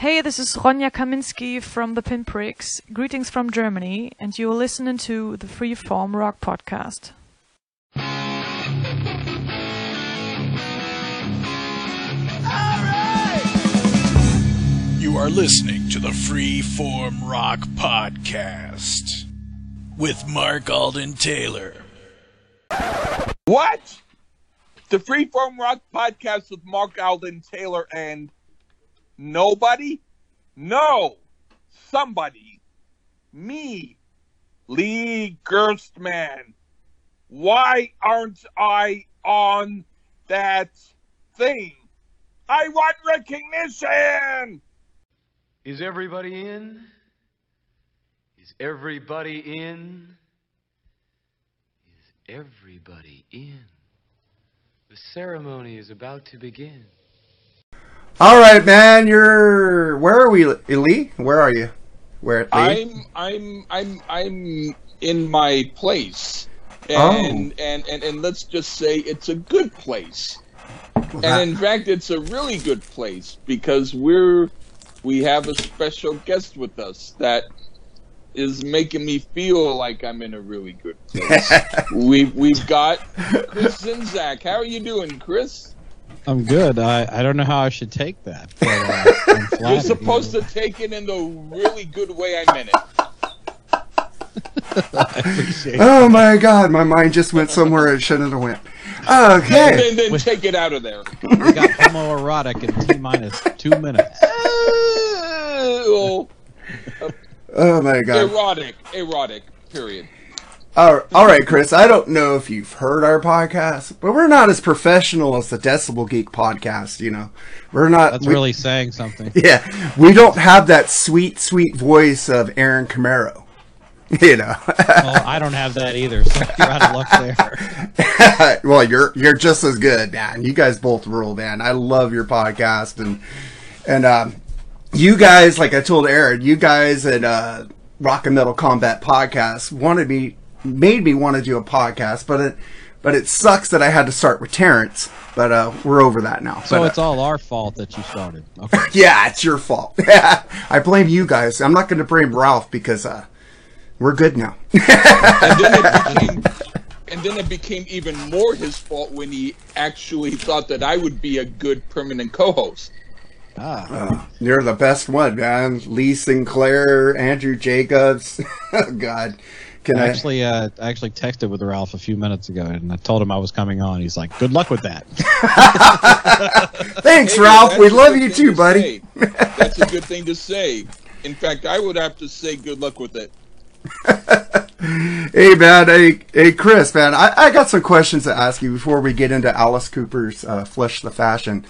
Hey, this is Ronja Kaminski from the Pinpricks. Greetings from Germany, and you're listening to the Freeform Rock Podcast. You are listening to the Freeform Rock Podcast with Mark Alden Taylor. What? The Freeform Rock Podcast with Mark Alden Taylor and nobody? No, somebody. Me, Lee Gerstmann. Why aren't I on that thing? I want recognition! Is everybody in? Is everybody in? Is everybody in? The ceremony is about to begin. All right, man. You're where are we, Lee? Where are you? Where? Lee? I'm I'm I'm I'm in my place. Oh. And, and, and and let's just say it's a good place. And in fact it's a really good place because we're we have a special guest with us that is making me feel like I'm in a really good place. we've we've got Chris Czynszak. How are you doing, Chris? I'm good. I, I don't know how I should take that. But, uh, I'm flattered, You're supposed you to take it in the really good way I meant it. I appreciate it. oh my God, my mind just went somewhere it shouldn't have went. And Okay. then, then take it out of there. We got homoerotic in T minus two minutes. Oh, Oh my God. erotic, erotic. Period. All right, Chris. I don't know if you've heard our podcast, but we're not as professional as the Decibel Geek podcast. You know, we're not. That's we- really saying something. Yeah, we don't have that sweet, sweet voice of Aaron Camaro. You know. Well, I don't have that either, so you're out of luck there. well, you're you're just as good, man. You guys both rule, man. I love your podcast and and um, you guys, like I told Aaron, you guys at uh, Rock and Metal Combat Podcast wanted me, made me want to do a podcast, but it but it sucks that I had to start with Terrence. But uh, we're over that now. So But, uh, it's all our fault that you started. Okay. yeah, it's your fault. I blame you guys. I'm not going to blame Ralph because uh, we're good now. And then it became, and then it became even more his fault when he actually thought that I would be a good permanent co-host. Ah, You're the best one, man. Lee Sinclair, Andrew Jacobs. oh, God. Can I I? actually, uh, I actually texted with Ralph a few minutes ago, and I told him I was coming on. He's like, "Good luck with that." Thanks, Hey, Ralph. We love you too, to buddy. say. That's a good thing to say. In fact, I would have to say good luck with it. Hey, man. Hey, hey, Chris, man. I, I got some questions to ask you before we get into Alice Cooper's uh, Flush the Fashion.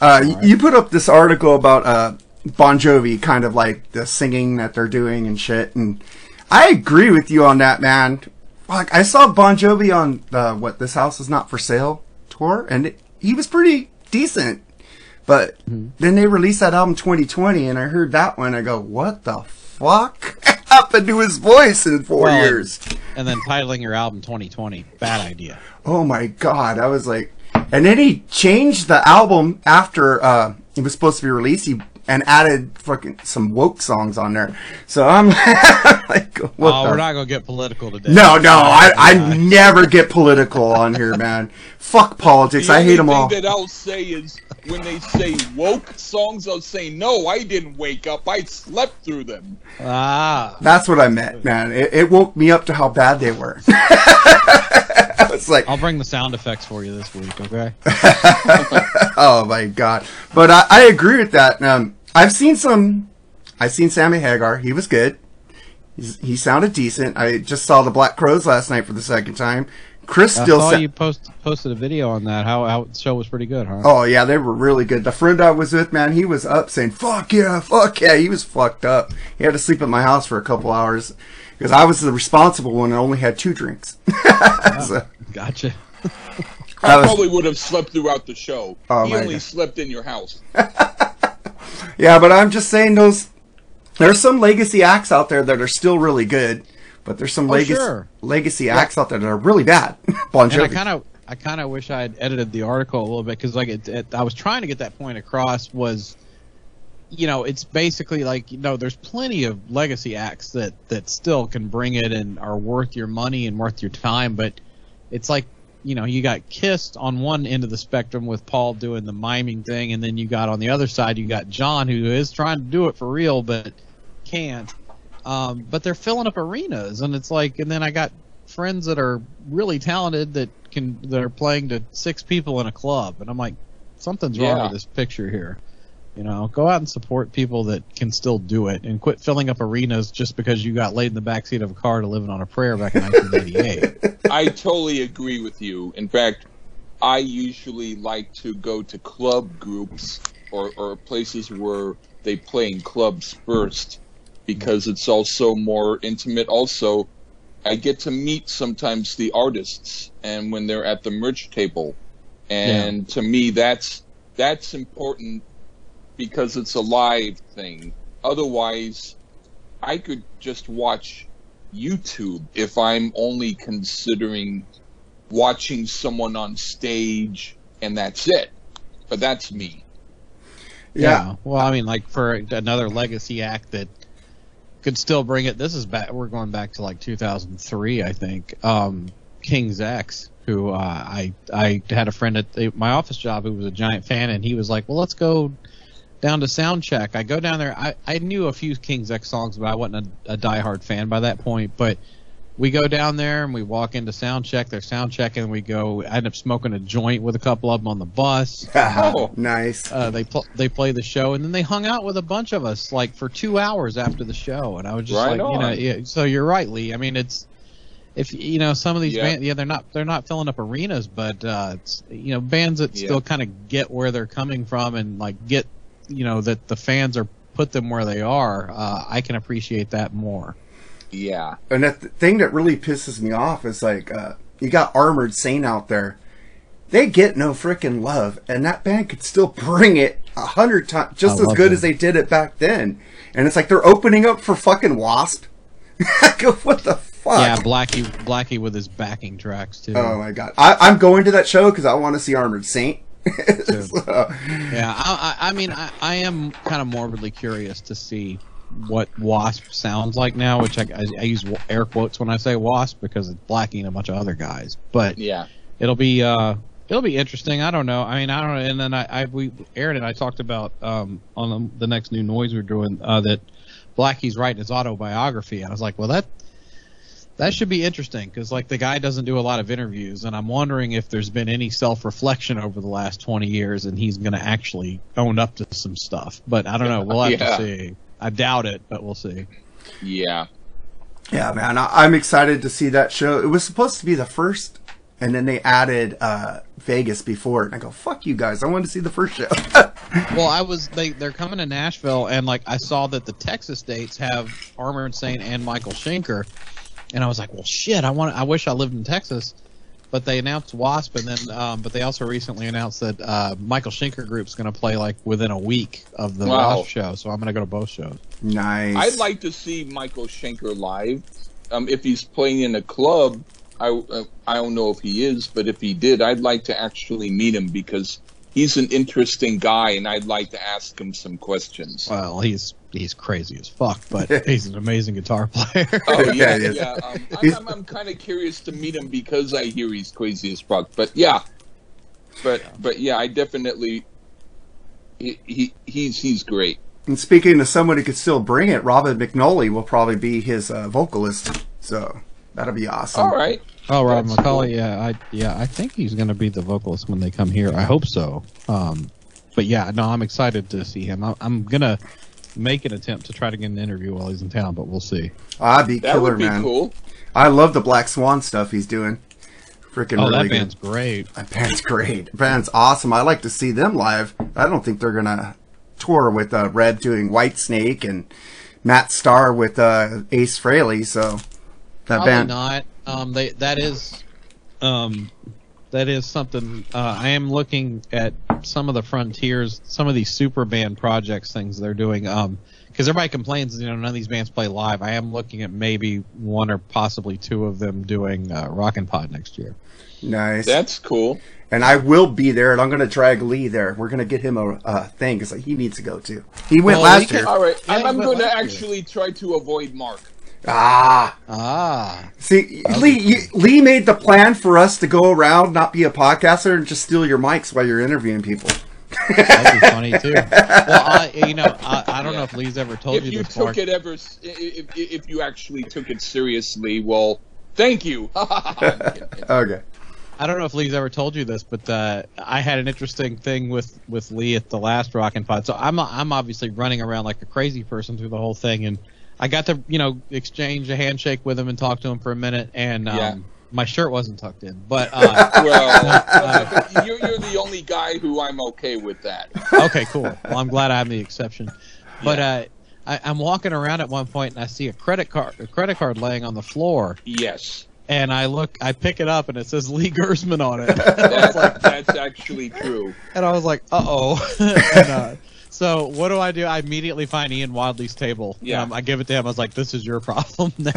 Uh, y- You put up this article about uh, Bon Jovi, kind of like the singing that they're doing and shit. And I agree with you on that, man. Like, I saw Bon Jovi on the, what, This House Is Not For Sale tour, and it, he was pretty decent. But then they released that album 2020, and I heard that one. I go, what the fuck happened to his voice in four Well, years? And then titling your album 2020, bad idea. Oh my god! I was like, and then he changed the album after uh, it was supposed to be released. He and added fucking some woke songs on there. So I'm like, what oh, the we're not gonna get political today. no, no, I, I never get political on here, man. Fuck politics. The I hate them all. thing that I'll say is when they say woke songs, I'll say no. I didn't wake up. I slept through them. Ah, That's what I meant, man. It, it woke me up to how bad they were. I was like, I'll bring the sound effects for you this week. Okay. oh my god! But I, I agree with that. Um, I've seen some. I've seen Sammy Hagar. He was good. He's, he sounded decent. I just saw the Black Crowes last night for the second time. Chris I still. saw sa- you post posted a video on that. How how the show was pretty good, huh? Oh yeah, they were really good. The friend I was with, man, he was up saying "fuck yeah, fuck yeah." He was fucked up. He had to sleep at my house for a couple hours because I was the responsible one and only had two drinks. so, Gotcha. I I was- probably would have slept throughout the show. Oh, he my only God. slept in your house. yeah, but I'm just saying those. There's some legacy acts out there that are still really good, but there's some Oh, legacy sure. legacy acts out there that are really bad. bon And I Jovi. kind of I kind of wish I had edited the article a little bit because like it, it, I was trying to get that point across was you know, it's basically like you know, there's plenty of legacy acts that that still can bring it and are worth your money and worth your time, but it's like you know, you got kissed on one end of the spectrum with Paul doing the miming thing, and then you got on the other side, you got John who is trying to do it for real but can't. Um, but they're filling up arenas, and it's like, and then I got friends that are really talented that can that are playing to six people in a club, and I'm like, something's wrong with this picture here. You know, go out and support people that can still do it, and quit filling up arenas just because you got laid in the backseat of a car to living on a prayer back in 1988. I totally agree with you. In fact, I usually like to go to club groups or, or places where they play in clubs first because it's also more intimate. Also, I get to meet sometimes the artists and when they're at the merch table. And to me that's that's important because it's a live thing. Otherwise, I could just watch YouTube if I'm only considering watching someone on stage and that's it. But that's me. Yeah. Well, I mean, like for another legacy act that could still bring it. This is back. We're going back to like 2003, I think. Um, King's X, who uh, I I had a friend at the, my office job who was a giant fan, and he was like, "Well, let's go down to sound check." I go down there. I I knew a few King's X songs, but I wasn't a, a diehard fan by that point. But we go down there and we walk into sound check. They're sound checking. We go. I end up smoking a joint with a couple of them on the bus. Oh. nice. uh, they pl- they play the show and then they hung out with a bunch of us like for two hours after the show and I was just Right like you know yeah, so you're right Lee I mean it's if you know some of these Yeah. bands yeah they're not they're not filling up arenas but uh, it's you know bands that Yeah. still kind of get where they're coming from and like get you know that the fans are put them where they are uh, I can appreciate that more Yeah. And that the thing that really pisses me off is like uh, you got Armored Saint out there. They get no freaking love, and that band could still bring it a hundred times, just I as good them. as they did it back then. And it's like they're opening up for fucking Wasp. I go, what the fuck? yeah Blackie Blackie with his backing tracks too Oh my god, I, I'm going to that show because I want to see Armored Saint. So, Yeah, I, I I mean, I, I am kind of morbidly curious to see what Wasp sounds like now, which I, I, I use air quotes when I say Wasp because it's Blackie and a bunch of other guys. But Yeah. it'll be uh, it'll be interesting. I don't know. I mean, I don't know. And then I, I we Aaron and I talked about um, on the, the next new noise we're doing uh, that Blackie's writing his autobiography. And I was like, well, that that should be interesting because like the guy doesn't do a lot of interviews, and I'm wondering if there's been any self reflection over the last 20 years, and he's going to actually own up to some stuff. But I don't know. We'll have Yeah. to see. I doubt it, but we'll see. Yeah. yeah, man, I, I'm excited to see that show. It was supposed to be the first, and then they added uh, Vegas before it. And I go, fuck you guys, I wanted to see the first show. Well, I was they they're coming to Nashville, and like I saw that the Texas states have Armored Saint and Michael Schenker, and I was like, well, shit, I want I wish I lived in Texas. But they announced Wasp, and then um, but they also recently announced that uh, Michael Schenker Group's going to play like within a week of the Wow. Wasp show, so I'm going to go to both shows. nice. I'd like to see Michael Schenker live. Um, if he's playing in a club, I uh, I don't know if he is, but if he did, I'd like to actually meet him because he's an interesting guy, and I'd like to ask him some questions. Well, he's he's crazy as fuck, but he's an amazing guitar player. Oh yeah, Yeah, yeah. Um, I'm, I'm, I'm kind of curious to meet him because I hear he's crazy as fuck. But yeah, but but yeah, I definitely he, he he's he's great. And speaking of someone who could still bring it, Robin McNulty will probably be his uh, vocalist. So that'll be awesome. All right. Oh, Rob That's McAuley, cool. yeah, I yeah, I think he's going to be the vocalist when they come here. I hope so. Um, but yeah, no, I'm excited to see him. I, I'm gonna make an attempt to try to get an interview while he's in town, but we'll see. I'd be That killer, would be man. cool. I love the Black Swan stuff he's doing. Freaking Oh, really that band's good. great. That band's great. That band's awesome. I like to see them live. I don't think they're gonna tour with uh, Reb doing Whitesnake and Matt Starr with uh, Ace Frehley. So that Probably band. not. Um, they that is, um, that is something. Uh, I am looking at some of the frontiers, some of these super band projects things they're doing. Um, because everybody complains, you know, none of these bands play live. I am looking at maybe one or possibly two of them doing uh, Rockin' Pod next year. Nice. That's cool. and I will be there, and I'm going to drag Lee there. We're going to get him a uh, thing because he needs to go too. He went Well, last he can- year. All right, Yeah, I'm, I'm going to last year. actually try to avoid Mark. Ah, Ah, see, Lee, you, Lee made the plan for us to go around, not be a podcaster, and just steal your mics while you're interviewing people. that'd be funny too. Well, I, you know, I, I don't know if Lee's ever told If you you this. took Mark. it ever, if, if you actually took it seriously, well, thank you. Okay. I don't know if Lee's ever told you this, but uh, I had an interesting thing with, with Lee at the last Rockin' Pod. So I'm I'm obviously running around like a crazy person through the whole thing, and I got to you know exchange a handshake with him and talk to him for a minute, and um, Yeah. my shirt wasn't tucked in. But uh, well, you're, you're the only guy who I'm okay with that. okay, cool. Well, I'm glad I'm the exception. But uh, I, I'm walking around at one point and I see a credit card a credit card laying on the floor, Yes, and I look, I pick it up, and it says Lee Gersman on it. that's, that's actually true. And I was like, uh oh. and, uh, so what do I do? I immediately find Ian Wadley's table. Yeah. Um, I give it to him. I was like, this is your problem now.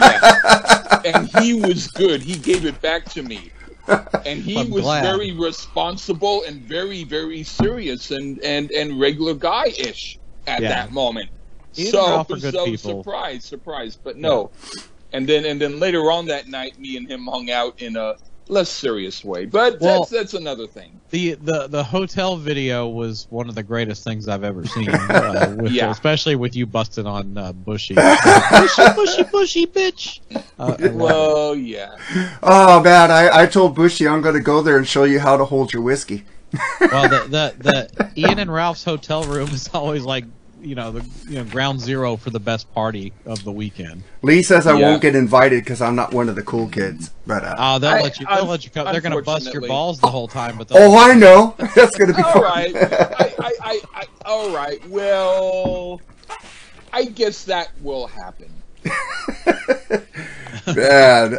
Yeah. and he was good. He gave it back to me. And he I'm was glad. very responsible and very, very serious and, and, and regular guy ish at Yeah. that moment. Ian so so people. surprise, surprise. But no. And then and then later on that night me and him hung out in a less serious way. But Well- that's that's another thing. the, the the hotel video was one of the greatest things I've ever seen. Uh, with, Yeah. Especially with you busting on uh, Bushy. bushy, bushy, bushy, bitch. Uh, I. Well, yeah. Oh man, I, I told Bushy I'm going to go there and show you how to hold your whiskey. well, the, the the Ian and Ralph's hotel room is always like you know the you know ground zero for the best party of the weekend. Lee says I Yeah. won't get invited because I'm not one of the cool kids. But uh, Oh, they'll I- let you. They'll let you come. They're gonna bust your balls the whole time, but oh, I know that's going to be All fun. right. I, I, I, I, all right. Well, I guess that will happen. man.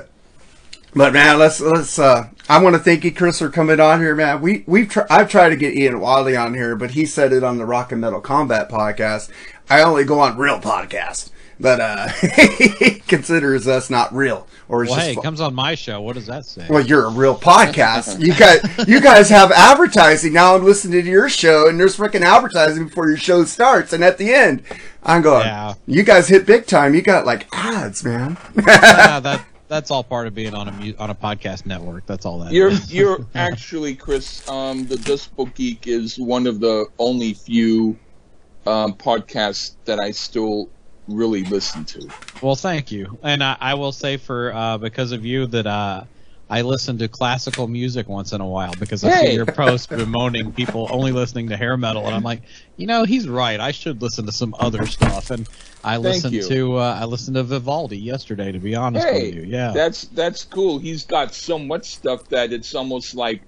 But man, let's let's. uh I want to thank you, Chris, for coming on here, man. We we've tr- I've tried to get Ian Wadley on here, but he said it on the Rock and Metal Combat podcast. I only go on real podcasts, but uh he considers us not real, or Well, just hey, comes on my show. What does that say? Well, you're a real podcast. You guys, you guys have advertising now. I'm listening to your show, and there's freaking advertising before your show starts, and at the end, I'm going. Yeah. You guys hit big time. You got like ads, man. Yeah, that that's all part of being on a mu- on a podcast network. That's all that. You're, is. you're actually, Chris. Um, the Decibel Geek is one of the only few um, podcasts that I still really listen to. Well, thank you, and I, I will say for uh, because of you that uh, I listen to classical music once in a while because I Hey. see your posts bemoaning people only listening to hair metal, and I'm like, you know, he's right. I should listen to some other stuff, and I Thank listened you. to uh, I listened to Vivaldi yesterday. To be honest Hey, with you, yeah. that's that's cool. He's got so much stuff that it's almost like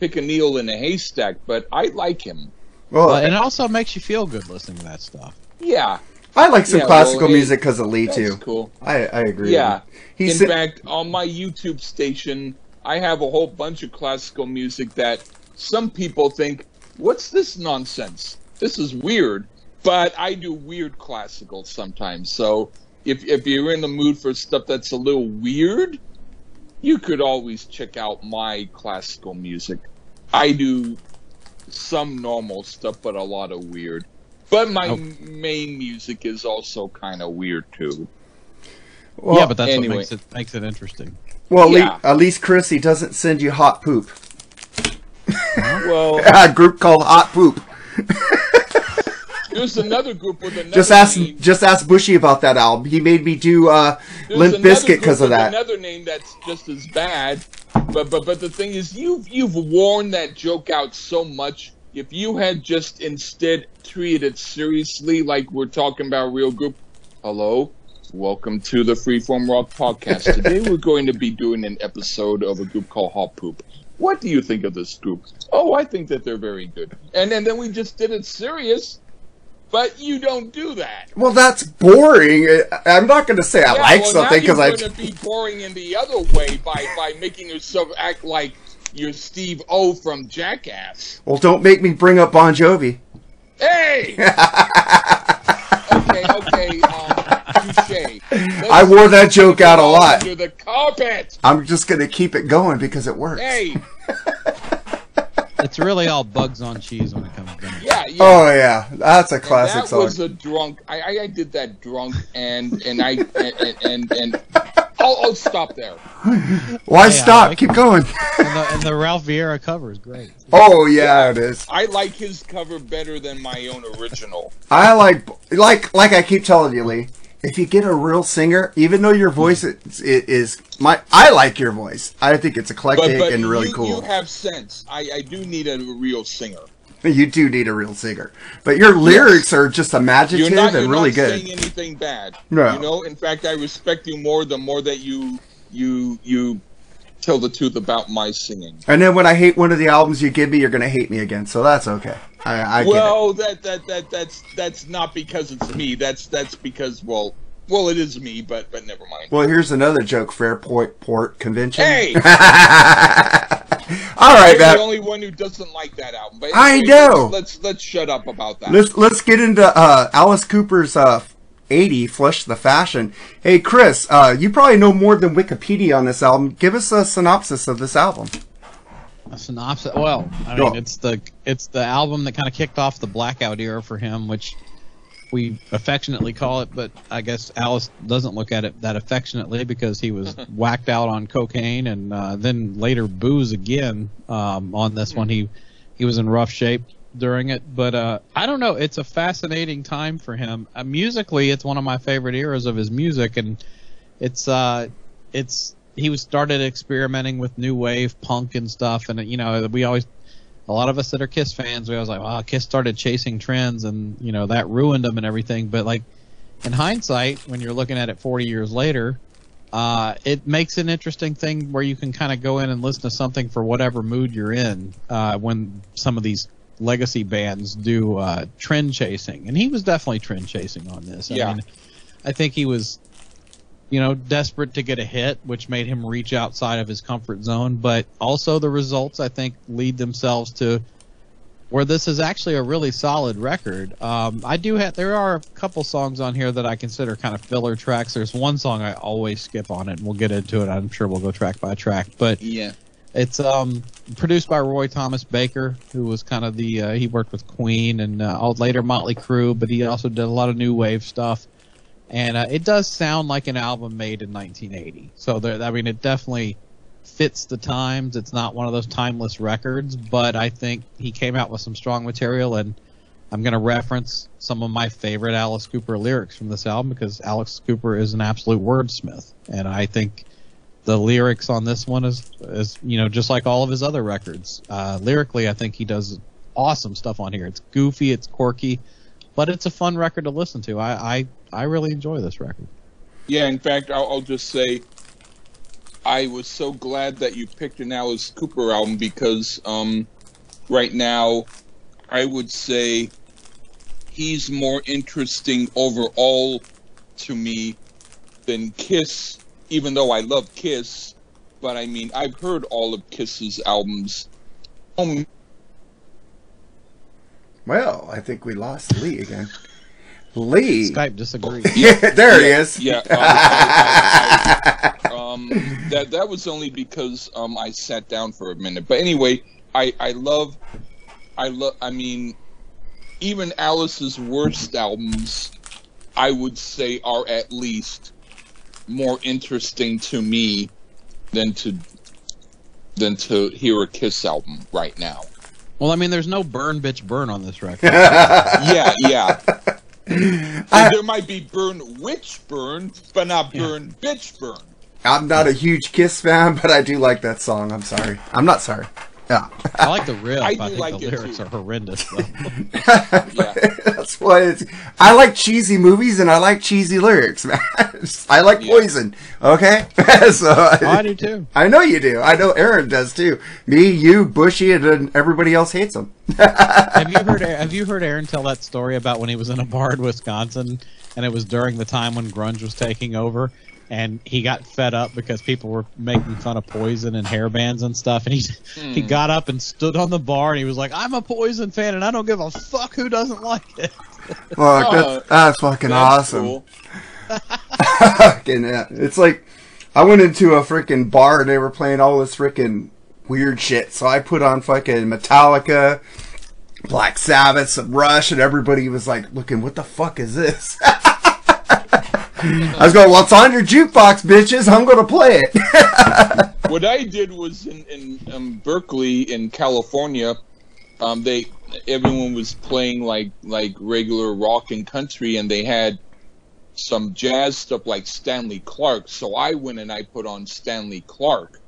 pick a needle in a haystack. But I like him. Well, But- and it also makes you feel good listening to that stuff. Yeah, I like some yeah, classical well, hey, music because of Lee that's too. cool. I I agree. Yeah. He's In fact, on my YouTube station, I have a whole bunch of classical music that some people think, what's this nonsense? This is weird. But I do weird classical sometimes. So if, if you're in the mood for stuff that's a little weird, you could always check out my classical music. I do some normal stuff, but a lot of weird. But my Oh. main music is also kind of weird too. well, yeah, but that's anyway. what makes it makes it interesting. well, yeah. At least Chrissy doesn't send you hot poop. Well, A group called Hot Poop. There's another group with another Just ask name. just ask Bushy about that album. He made me do uh, There's Limp Bizkit because of that. Another name that's just as bad. But but but the thing is, you've you've worn that joke out so much. If you had just instead treated it seriously, like we're talking about real group. Hello, welcome to the Freeform Rock podcast. Today we're going to be doing an episode of a group called Hot Poop. What do you think of this group? Oh, I think that they're very good. And and then we just did it serious. But you don't do that. Well, that's boring. I'm not going to say I Yeah, like well, something because I. you're going to be boring in the other way by by making yourself act like you're Steve O from Jackass. Well, don't make me bring up Bon Jovi. Hey. okay, okay. Um. I wore that joke out a lot. The carpet. I'm just gonna keep it going because it works. Hey. It's really all bugs on cheese when it comes down. to it. Yeah, yeah. Oh yeah, that's a And classic that song. was a drunk. I, I, I did that drunk, and and I and and, and I'll, I'll stop there. Why I stop? like Keep it. going. And the, and the Ralph Vieira cover is great. Oh yeah, it is. I like his cover better than my own original. I like like like I keep telling you, Lee. If you get a real singer, even though your voice is, is my, I like your voice. I think it's eclectic But but and really you, cool. you have sense. I, I do need a real singer. You do need a real singer, but your lyrics are just imaginative not, and you're really not good. saying anything bad. No. You know, in fact, I respect you more the more that you you you tell the truth about my singing. And then when I hate one of the albums you give me, you're gonna hate me again. So that's okay. I, I well, that that that that's that's not because it's me. That's that's because well, well, it is me, but but never mind. Well, here's another joke. Fairport Port Convention. Hey, All right, you're the only one who doesn't like that album. But I anyway, know. Let's, let's let's shut up about that. Let's let's get into uh, Alice Cooper's uh, 80 Flush the Fashion. Hey, Chris, uh, you probably know more than Wikipedia on this album. Give us a synopsis of this album. A synopsis. Well, I mean, it's the it's the album that kind of kicked off the blackout era for him, which we affectionately call it, but I guess Alice doesn't look at it that affectionately because he was whacked out on cocaine and uh, then later booze again um, on this one. He he was in rough shape during it, but uh, I don't know. It's a fascinating time for him. Uh, musically, it's one of my favorite eras of his music, and it's uh, it's he was started experimenting with new wave punk and stuff, and you know we always a lot of us that are Kiss fans, we always like, wow, Kiss started chasing trends, and you know that ruined them and everything. But like in hindsight, when you're looking at it 40 years later, uh, it makes an interesting thing where you can kind of go in and listen to something for whatever mood you're in. Uh, when some of these legacy bands do uh, trend chasing, and he was definitely trend chasing on this. I Yeah. mean, I think he was you know, desperate to get a hit, which made him reach outside of his comfort zone. But also the results, I think, lead themselves to where this is actually a really solid record. Um, I do have there are a couple songs on here that I consider kind of filler tracks. There's one song I always skip on it, and we'll get into it. I'm sure we'll go track by track, but Yeah. it's um, produced by Roy Thomas Baker, who was kind of the uh, he worked with Queen and uh, all later Motley Crue, but he also did a lot of new wave stuff. And uh, it does sound like an album made in 1980. So there, I mean, it definitely fits the times. It's not one of those timeless records, but I think he came out with some strong material. And I'm going to reference some of my favorite Alice Cooper lyrics from this album because Alice Cooper is an absolute wordsmith, and I think the lyrics on this one is, is you know, just like all of his other records. Uh, lyrically, I think he does awesome stuff on here. It's goofy, it's quirky, but it's a fun record to listen to. I I, I really enjoy this record. Yeah, in fact, I'll, I'll just say I was so glad that you picked an Alice Cooper album because um, right now I would say he's more interesting overall to me than Kiss, even though I love Kiss. But I mean, I've heard all of Kiss's albums. Um, Well, I think we lost Lee again. Lee. Skype disagrees. Yeah, there he is. Yeah, uh, I- I- I- um, that that was only because um, I sat down for a minute. But anyway, I I love, I love. I mean, even Alice's worst albums, I would say, are at least more interesting to me than to than to hear a Kiss album right now. Well, I mean, there's no burn bitch burn on this record. Yeah, yeah. I- there might be burn witch burn, but not burn bitch burn. I'm not a huge Kiss fan, but I do like that song. I'm sorry. I'm not sorry. Yeah. I like the riff. I I, do think like the it, lyrics too. are horrendous. Though. Yeah. That's why it's. I like cheesy movies and I like cheesy lyrics, man. I like Yeah. Poison. Okay, so oh, I do too. I know you do. I know Aaron does too. Me, you, Bushy, and then everybody else hates him. have you heard Have you heard Aaron tell that story about when he was in a bar in Wisconsin, and it was during the time when grunge was taking over, and he got fed up because people were making fun of Poison and hair bands and stuff, and he he Hmm. got up and stood on the bar and he was like, "I'm a Poison fan, and I don't give a fuck who doesn't like it." Fuck, Oh, that's, that's fucking That's awesome. cool. Fucking, yeah. It's like I went into a freaking bar and they were playing all this freaking weird shit. So I put on fucking Metallica, Black Sabbath, some Rush, and everybody was like looking, "What the fuck is this?" I was going, "Well, it's on your jukebox, bitches. I'm gonna play it." what I did was in, in um, Berkeley in California, um, they everyone was playing like like regular rock and country, and they had some jazz stuff like Stanley Clarke. So I went and I put on Stanley Clarke.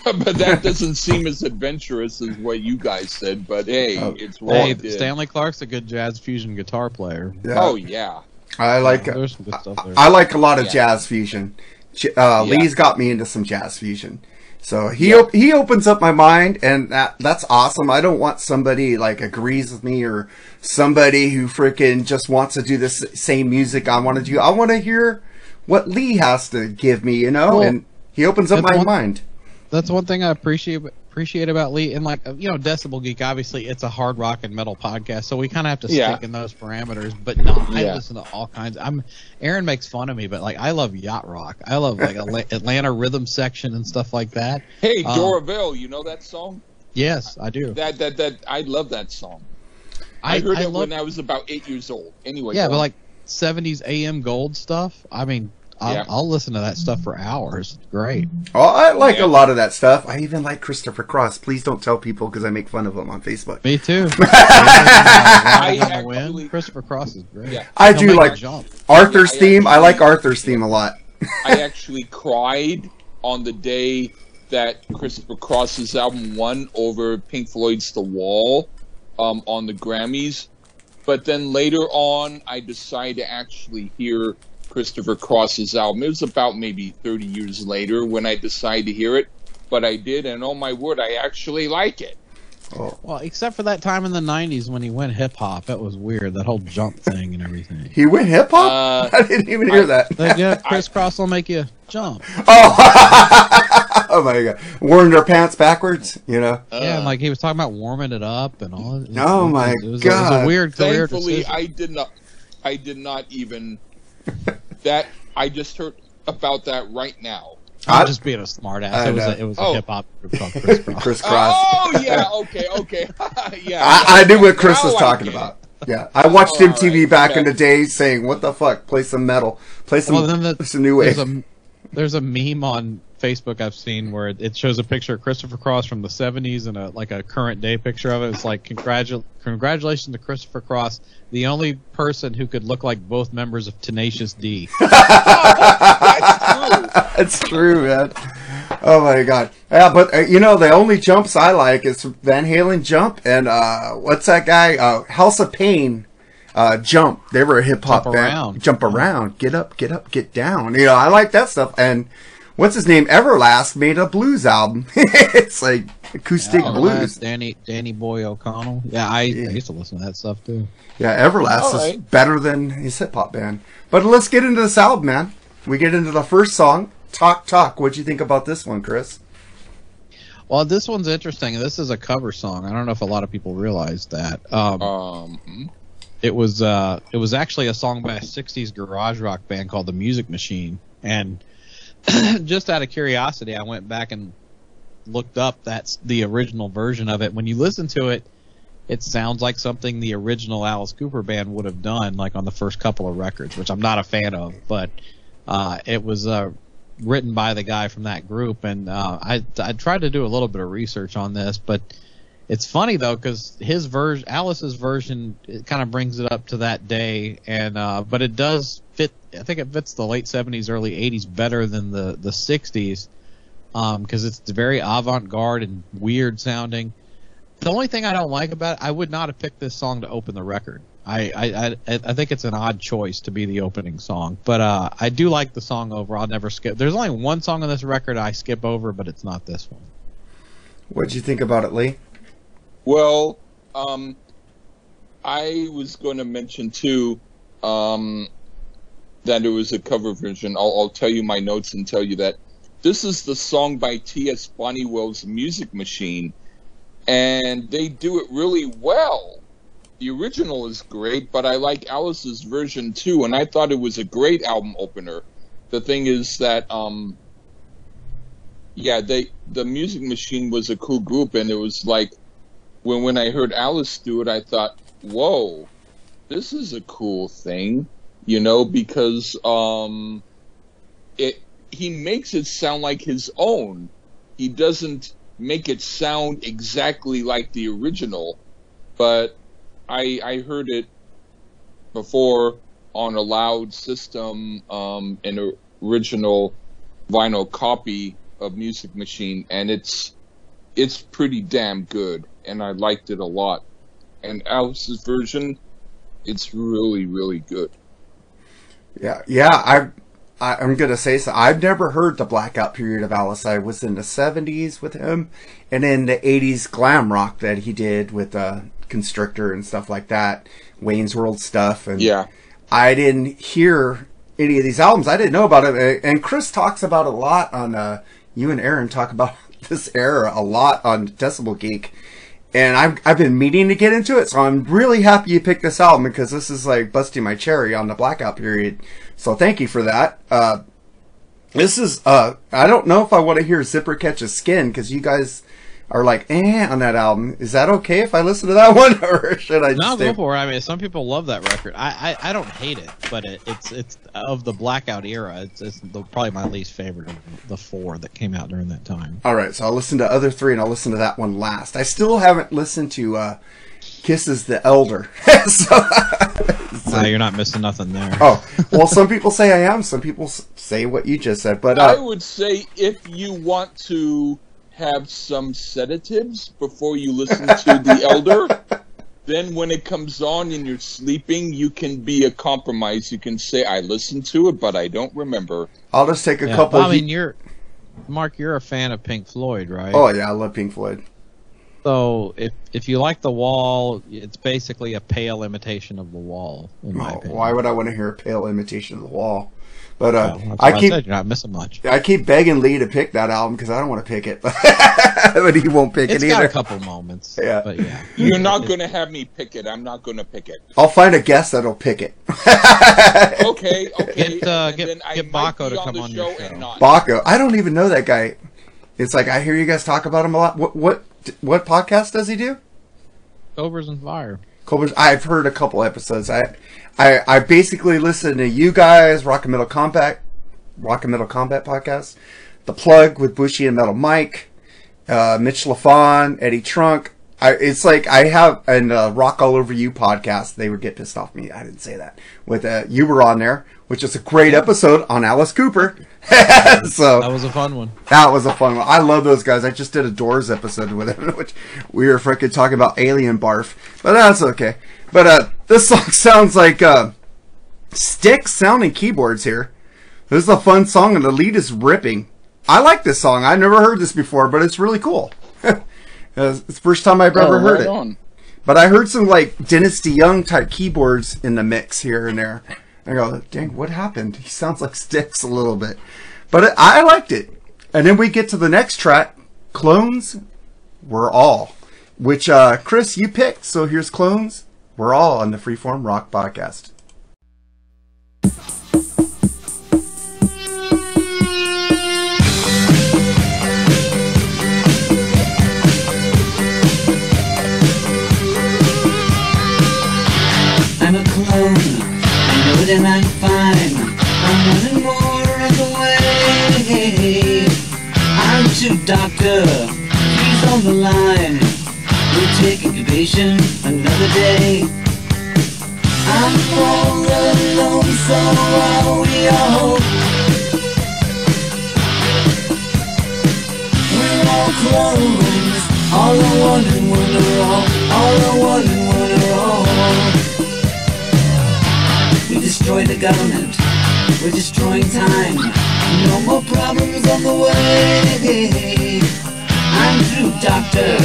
but that doesn't seem as adventurous as what you guys said. But hey, Oh. it's what Hey, I did. Stanley Clarke's a good jazz fusion guitar player. Yeah. Oh yeah, I like There's some good stuff there. I like a lot of Yeah. jazz fusion. Uh, Yeah. Lee's got me into some jazz fusion. So he op- he opens up my mind, and that that's awesome. I don't want somebody like agrees with me or somebody who freaking just wants to do the same music I want to do. I want to hear what Lee has to give me, you know. Well, and he opens up my one- mind. That's one thing I appreciate appreciate about Lee, and like you know, Decibel Geek. Obviously, it's a hard rock and metal podcast, so we kind of have to Yeah. stick in those parameters. But no, I Yeah. listen to all kinds. I'm Aaron makes fun of me, but like I love yacht rock. I love like Atlanta rhythm section and stuff like that. hey Um, Doraville, you know that song? Yes, I do. That that that I love that song. I, I, heard I it love, when I was about eight years old. Anyway, yeah, but on. like '70s AM gold stuff. I mean, I'll, Yeah. I'll listen to that stuff for hours. Great. Oh, I like Yeah. a lot of that stuff. I even like Christopher Cross. Please don't tell people because I make fun of him on Facebook. Me too. I I actually- Christopher Cross is great. Yeah. I He'll do like. Arthur's I theme. I like Arthur's theme a lot. I actually cried on the day that Christopher Cross's album won over Pink Floyd's The Wall um, on the Grammys. But then later on, I decided to actually hear Christopher Cross's album. It was about maybe 30 years later when I decided to hear it. But I did, and oh my word, I actually like it. Well, except for that time in the '90s when he went hip hop, that was weird. That whole jump thing and everything. He went hip hop. Uh, I didn't even hear I- that. Like, yeah, Kris Kross will make you jump. Oh, oh my god! Wearing their pants backwards, you know. yeah, Uh, and like he was talking about warming it up and all. It was, Oh it was- my it was, It was God. a weird career Thankfully, decision. I did not. I did not even that. I just heard about that right now. I'm just being a smartass. It was a, it was Oh. a hip hop group called Kris Kross. Kris Kross. Oh yeah, okay, okay, yeah. I, I knew what Chris Now was talking about. Yeah, I watched Oh, MTV alright, back in the day, saying, "What the fuck? Play some metal. Play some, Well, then the- some new wave." There's a meme on Facebook I've seen where it, it shows a picture of Christopher Cross from the 70s and a like a current day picture of it. It's like congratu- congratulations to Christopher Cross, the only person who could look like both members of Tenacious D. That's true. It's true, man. Oh my god. Yeah, but uh, you know the only jumps I like is Van Halen jump and uh, what's that guy? Uh, House of Pain. Uh, jump. They were a hip hop band. around. Jump around. Get up. Get up. Get down. You know, I like that stuff. And what's his name? Everlast made a blues album. it's like acoustic Everlast, blues. Danny Danny Boy O'Connor. Yeah, I, I used to listen to that stuff too. Yeah, Everlast All is better than his hip hop band. But let's get into this album, man. We get into the first song, Talk Talk. What'd you think about this one, Chris? Well, this one's interesting. This is a cover song. I don't know if a lot of people realize that. Um, Um, hmm. It was uh, it was actually a song by a '60s garage rock band called the Music Machine. And just out of curiosity, I went back and looked up that's the original version of it. When you listen to it, it sounds like something the original Alice Cooper band would have done, like on the first couple of records, which I'm not a fan of. But uh, it was uh, written by the guy from that group, and uh, I I tried to do a little bit of research on this, but it's funny though because his version, Alice's version, it kind of brings it up to that day, and uh, but it does fit. I think it fits the late '70s, early '80s better than the the '60s because it's very avant-garde and weird sounding. The only thing I don't like about it, I would not have picked this song to open the record. I I, I, I think it's an odd choice to be the opening song, but uh, I do like the song over. I'll never skip. There's only one song on this record I skip over, but it's not this one. What'd you think about it, Lee? Well, um, I was going to mention too. Um, that it was a cover version, I'll, I'll tell you my notes and tell you that this is the song by T.S. Bonniwell's Music Machine, and they do it really well. The original is great, but I like Alice's version too, and I thought it was a great album opener. The thing is that, um, yeah, they the Music Machine was a cool group, and it was like when when I heard Alice do it, I thought, whoa, this is a cool thing, you know, because um, it he makes it sound like his own. He doesn't make it sound exactly like the original, but I I heard it before on a loud system, um, an original vinyl copy of Music Machine, and it's it's pretty damn good, and I liked it a lot. And Alice's version, it's really really good. Yeah, yeah. I, I I'm gonna say so. I've never heard the blackout period of Alice. I was in the '70s with him, and in the '80s glam rock that he did with uh, Constrictor and stuff like that, Wayne's World stuff, and Yeah, I didn't hear any of these albums. I didn't know about it. And Chris talks about it a lot on, uh, you and Aaron talk about this era a lot on Decibel Geek. And I've, I've been meaning to get into it, so I'm really happy you picked this album because this is like busting my cherry on the blackout period. So thank you for that. Uh, this is, uh, I don't know if I want to hear Zipper Catches Skin because you guys are like, eh, on that album. Is that okay if I listen to that one or should I just No, stay- go for it. I mean, some people love that record. I, I, I don't hate it, but it, it's it's of the blackout era. It's, it's the, probably my least favorite of the four that came out during that time. All right, so I'll listen to other three and I'll listen to that one last. I still haven't listened to uh, Kisses the Elder. so, Uh, you're not missing nothing there. oh, well, some people say I am. Some people say what you just said. But I uh, would say if you want to have some sedatives before you listen to The Elder, then when it comes on and you're sleeping, you can be a compromise. You can say, I listened to it, but I don't remember. I'll just take a Yeah, couple. I mean, he- you're Mark. You're a fan of Pink Floyd, right? oh yeah, I love Pink Floyd. So if if you like the Wall, it's basically a pale imitation of the Wall. In my Oh, opinion. why would I want to hear a pale imitation of the wall? But uh, Well, I why keep said you're not missing much. I keep begging Lee to pick that album because I don't want to pick it, but he won't pick It's it got either. a couple moments. Yeah. But yeah. You're not going to have me pick it. I'm not going to pick it. I'll find a guest that'll pick it. Okay, okay. Get, uh, get- get Baco to come the on your show show. and. Baco. I don't even know that guy. It's like I hear you guys talk about him a lot. What what what podcast does he do? Cobras and Fire. I've heard a couple episodes. I I I basically listen to you guys, Rock and Metal Combat, Rock and Metal Combat podcast, The Plug with Bushy and Metal Mike, uh, Mitch LaFon, Eddie Trunk. I, it's like I have an uh, Rock All Over You podcast. They would get pissed off me. I didn't say that. With uh, you were on there, which is a great episode on Alice Cooper. so That was a fun one. that was a fun one. I love those guys. I just did a Doors episode with them, which we were freaking talking about alien barf, but that's okay. But uh, this song sounds like uh, Styx sounding keyboards here. This is a fun song, and the lead is ripping. I like this song. I've never heard this before, but it's really cool. it's the first time I've ever Oh, heard right it. on. But I heard some like Dennis DeYoung type keyboards in the mix here and there. I go, dang, what happened? He sounds like Styx a little bit. But it, I liked it. And then we get to the next track, Clones, We're All, which uh, Chris, you picked. So here's Clones, We're All on the Freeform Rock Podcast. Know I'm fine. I'm running more of the way. I'm to doctor. He's on the line. We'll take incubation another day. I'm all alone, so are we all. We're all clones. All are one and one are all. All are one and one are all. We destroy the government. We're destroying time. No more problems on the way. I'm through, doctor.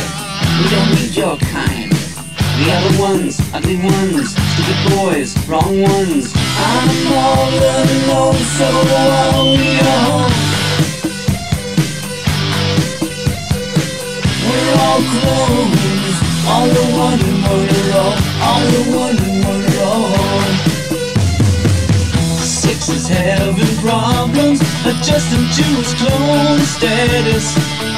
We don't need your kind. The other ones, ugly ones, stupid boys, wrong ones. I'm all alone, so are we all. We're all clones, all the one one all, all the one and is having problems, adjusting to his clone status.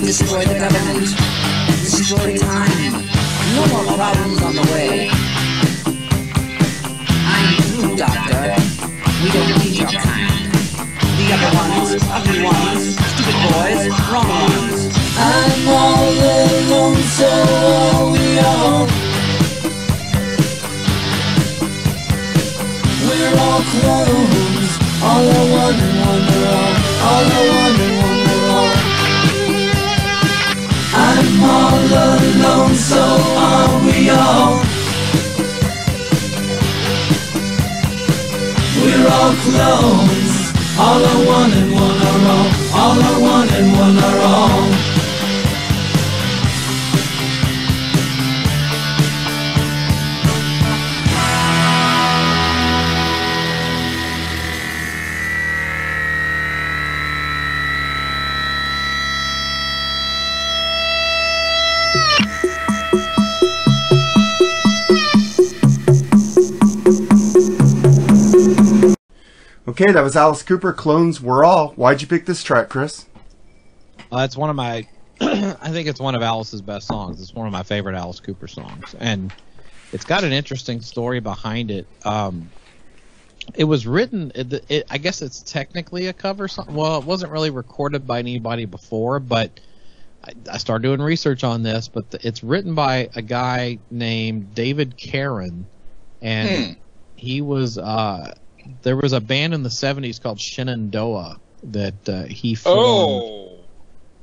We destroy the government. Destroy time. No more problems on the way. I'm through, Doctor. We don't need your kind. The other ones, ugly ones, stupid boys, wrong ones. I'm all alone, so all. We're all clones. All are one and one are all. Are one and one. I'm all alone, so are we all. We're all clones. All are one and one are all. All are one and one are all. Okay, that was Alice Cooper. Clones were all. Why'd you pick this track, Chris? Uh, it's one of my, I think it's one of Alice's best songs. It's one of my favorite Alice Cooper songs, and it's got an interesting story behind it. Um, it was written. It, it, I guess it's technically a cover song. Well, it wasn't really recorded by anybody before, but I, I started doing research on this. But the, it's written by a guy named David Carron, and he was. Uh, there was a band in the '70s called Shenandoah that uh, he formed Oh,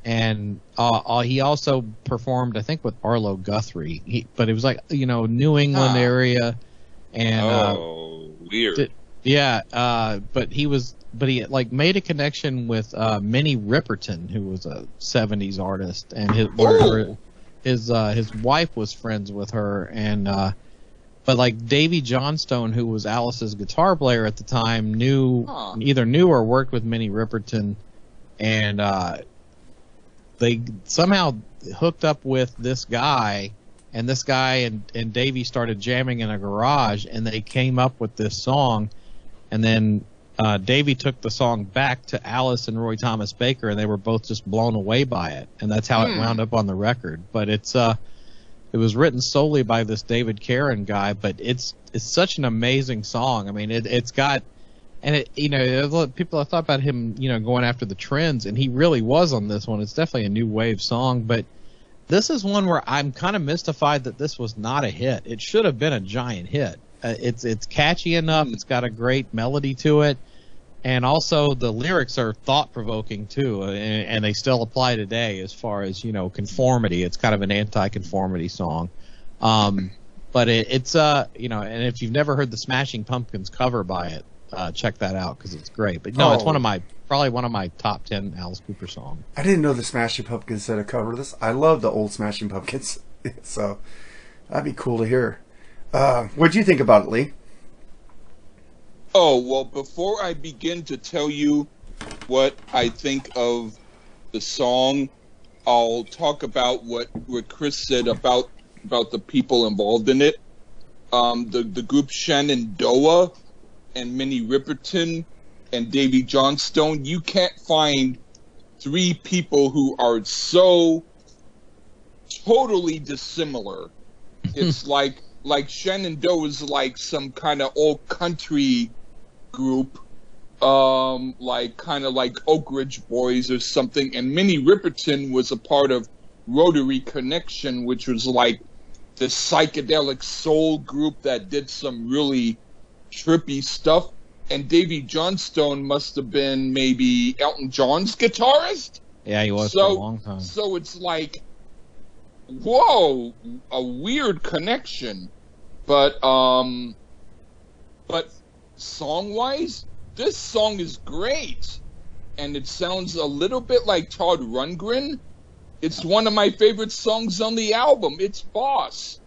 and uh, uh, he also performed, I think, with Arlo Guthrie. He, but it was like you know New England Ah. area, and uh, oh, weird. Did- yeah. Uh, but he was, but he like made a connection with uh, Minnie Riperton, who was a '70s artist, and his Oh. her, his uh, his wife was friends with her, and uh, but like Davey Johnstone, who was Alice's guitar player at the time, knew Huh. either knew or worked with Minnie Riperton, and uh, they somehow hooked up with this guy, and this guy and and Davey started jamming in a garage, and they came up with this song, and then. Uh, Davey took the song back to Alice and Roy Thomas Baker, and they were both just blown away by it, and that's how it Hmm. wound up on the record. But it's uh, it was written solely by this David Carron guy, but it's it's such an amazing song. I mean, it it's got and it you know people have thought about him you know going after the trends, and he really was on this one. It's definitely a new wave song, but this is one where I'm kind of mystified that this was not a hit. It should have been a giant hit. Uh, it's it's catchy enough. It's got a great melody to it, and also the lyrics are thought provoking too, and, and they still apply today as far as you know conformity. It's kind of an anti-conformity song, um, but it, it's uh you know, and if you've never heard the Smashing Pumpkins cover by it, uh, check that out because it's great. But no, it's Oh. one of my probably one of my top ten Alice Cooper songs. I didn't know the Smashing Pumpkins had a cover of this. I love the old Smashing Pumpkins, so that'd be cool to hear. Uh, what'd you think about it, Lee? Oh, well, before I begin to tell you what I think of the song, I'll talk about what, what Chris said about about the people involved in it. Um, the, the group Shenandoah and Minnie Riperton and Davey Johnstone, you can't find three people who are so totally dissimilar. It's like like Shenandoah is like some kind of old country group, um, like kind of like Oak Ridge Boys or something. And Minnie Riperton was a part of Rotary Connection, which was like this psychedelic soul group that did some really trippy stuff. And Davey Johnstone must have been maybe Elton John's guitarist. Yeah, he was So- for a long time. So it's like, whoa, a weird connection. But um, but song wise, this song is great, and it sounds a little bit like Todd Rundgren. It's one of my favorite songs on the album. It's Boss.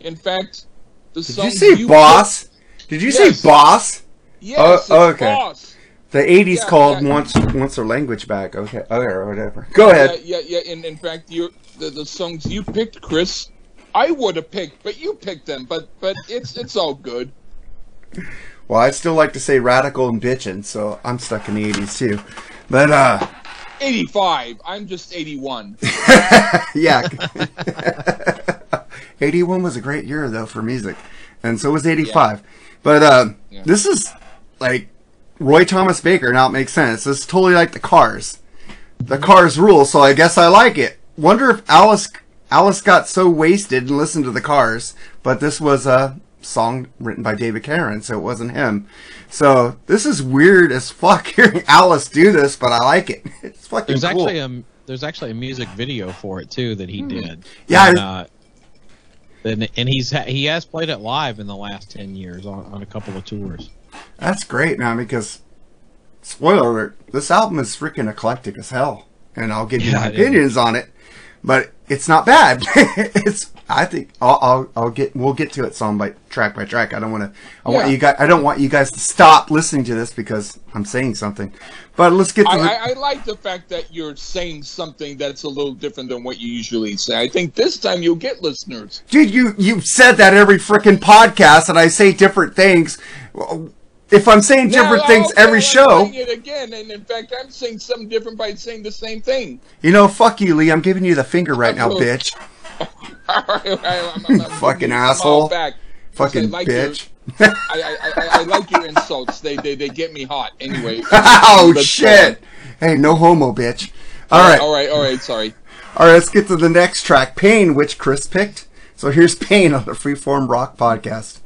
In fact, the Did song you say you boss? Did you Yes. say boss? Yes, Oh, okay. Boss. The '80s Yeah, called yeah. once once their language back. Okay, okay, or whatever. Go ahead. Yeah, yeah, yeah. In, in fact, you the, the songs you picked, Chris, I would have picked, but you picked them. But but it's it's all good. Well, I still like to say radical and bitchin', so I'm stuck in the '80s too. But uh, 85. I'm just 81. yeah, '81 was a great year though for music, and so was '85. But uh, Yeah. this is like Roy Thomas Baker. Now it makes sense. This is totally like the Cars. The Cars rule, so I guess I like it. Wonder if Alice Alice got so wasted and listened to the Cars, but this was a song written by David Cameron, so it wasn't him. So this is weird as fuck hearing Alice do this, but I like it. It's fucking There's cool. actually a there's actually a music video for it too that he did. Yeah, and, uh, and, and he's he has played it live in the last ten years on, on a couple of tours. That's great, man, because spoiler alert, this album is freaking eclectic as hell. And I'll give you Yeah, my it is. opinions on it. But it's not bad. it's I think I'll, I'll I'll get we'll get to it song by track by track. I don't want to I want you guys I don't want you guys to stop listening to this because I'm saying something. But let's get to I, the I, I like the fact that you're saying something that's a little different than what you usually say. I think this time you'll get listeners. Dude, you you said that every freaking podcast and I say different things. If I'm saying different Now, things every I'm show, saying it again, and in fact, I'm saying something different by saying the same thing. you know, fuck you, Lee. I'm giving you the finger right now, bitch. Fucking giving you a asshole. Fucking like your- bitch. I, I, I, I like your insults. They, they they get me hot. Anyway. oh go uh, shit! Hey, no homo, bitch. All right, All right. All right. Sorry. all right. Let's get to the next track, "Pain," which Chris picked. So here's "Pain" on the Freeform Rock Podcast.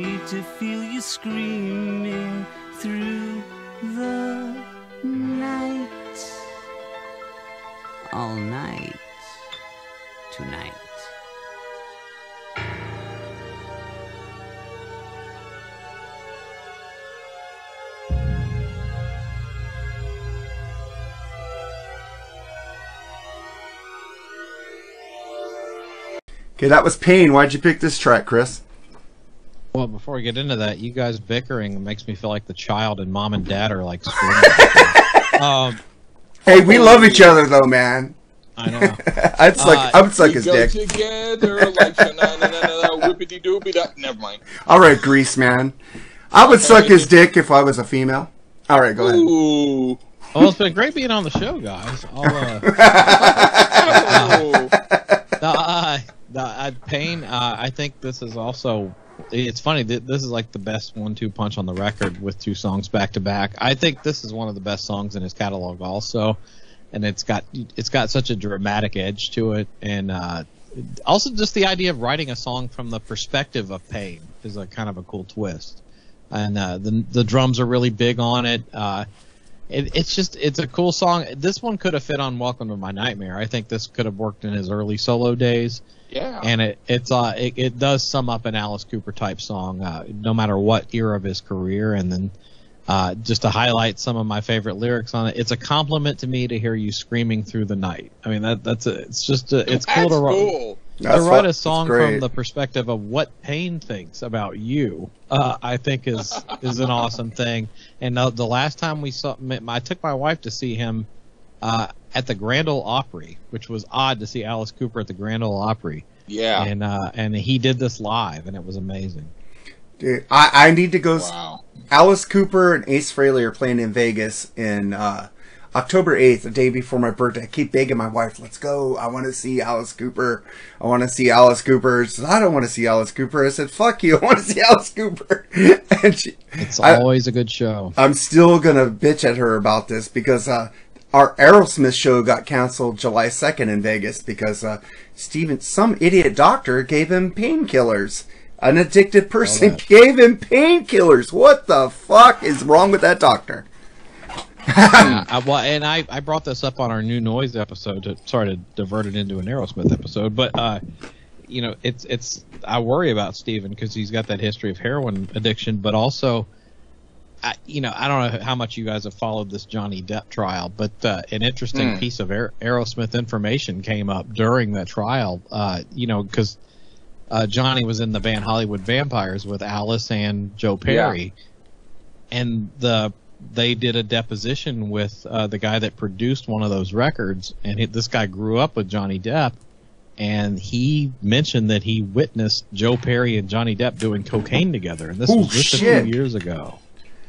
Me to feel you screaming through the night. All night. Tonight. Okay, that was Pain. Why'd you pick this track, Chris? Well, before we get into that, you guys bickering makes me feel like the child and mom and dad are like screaming. um, Hey, we love each other though, man. I know. I'd suck. Uh, I would suck we his go dick. together like whippity doopy da. Never mind. All right, Grease man. I would suck his dick if I was a female. All right, go ahead. Ooh. Well, it's been great being on the show, guys. I'll, uh, Oh. the, uh, the uh, pain. Uh, I think this is also. It's funny. th- This is like the best one-two punch on the record with two songs back to back. I think this is one of the best songs in his catalog, also, and it's got it's got such a dramatic edge to it, and uh, also just the idea of writing a song from the perspective of pain is a kind of a cool twist, and uh, the the drums are really big on it. Uh, it, it's just it's a cool song. This one could have fit on "Welcome to My Nightmare." I think this could have worked in his early solo days, Yeah. and it it's uh it, it does sum up an Alice Cooper type song, uh, no matter what era of his career. And then uh, just to highlight some of my favorite lyrics on it, it's a compliment to me to hear you screaming through the night. I mean that that's a, it's just a, it's cool That's to write cool. That's to fu- write a song from the perspective of what pain thinks about you, uh, I think is is an awesome thing. And uh, the last time we saw, I took my wife to see him uh, at the Grand Ole Opry, which was odd to see Alice Cooper at the Grand Ole Opry, Yeah. and uh, and he did this live, and it was amazing. Dude, I, I need to go. s- Alice Cooper and Ace Frehley are playing in Vegas in uh, October 8th, the day before my birthday. I keep begging my wife, let's go. I want to see Alice Cooper. I want to see Alice Cooper. She says, I don't want to see Alice Cooper. I said, fuck you. I want to see Alice Cooper. and she, It's always a good show. I'm still gonna bitch at her about this because uh, our Aerosmith show got canceled July 2nd in Vegas because uh, Steven, some idiot doctor, gave him painkillers. An addicted person gave him painkillers. What the fuck is wrong with that doctor? yeah, I, well, and I, I brought this up on our new noise episode. To, sorry to divert it into an Aerosmith episode, but uh, you know, it's it's I worry about Steven because he's got that history of heroin addiction, but also, I, you know, I don't know how much you guys have followed this Johnny Depp trial, but uh, an interesting Hmm. piece of Aer- Aerosmith information came up during that trial. Uh, you know, because uh, Johnny was in the band Hollywood Vampires with Alice and Joe Perry, and the they did a deposition with uh, the guy that produced one of those records, and this guy grew up with Johnny Depp, and he mentioned that he witnessed Joe Perry and Johnny Depp doing cocaine together, and this Oh, was just shit. a few years ago.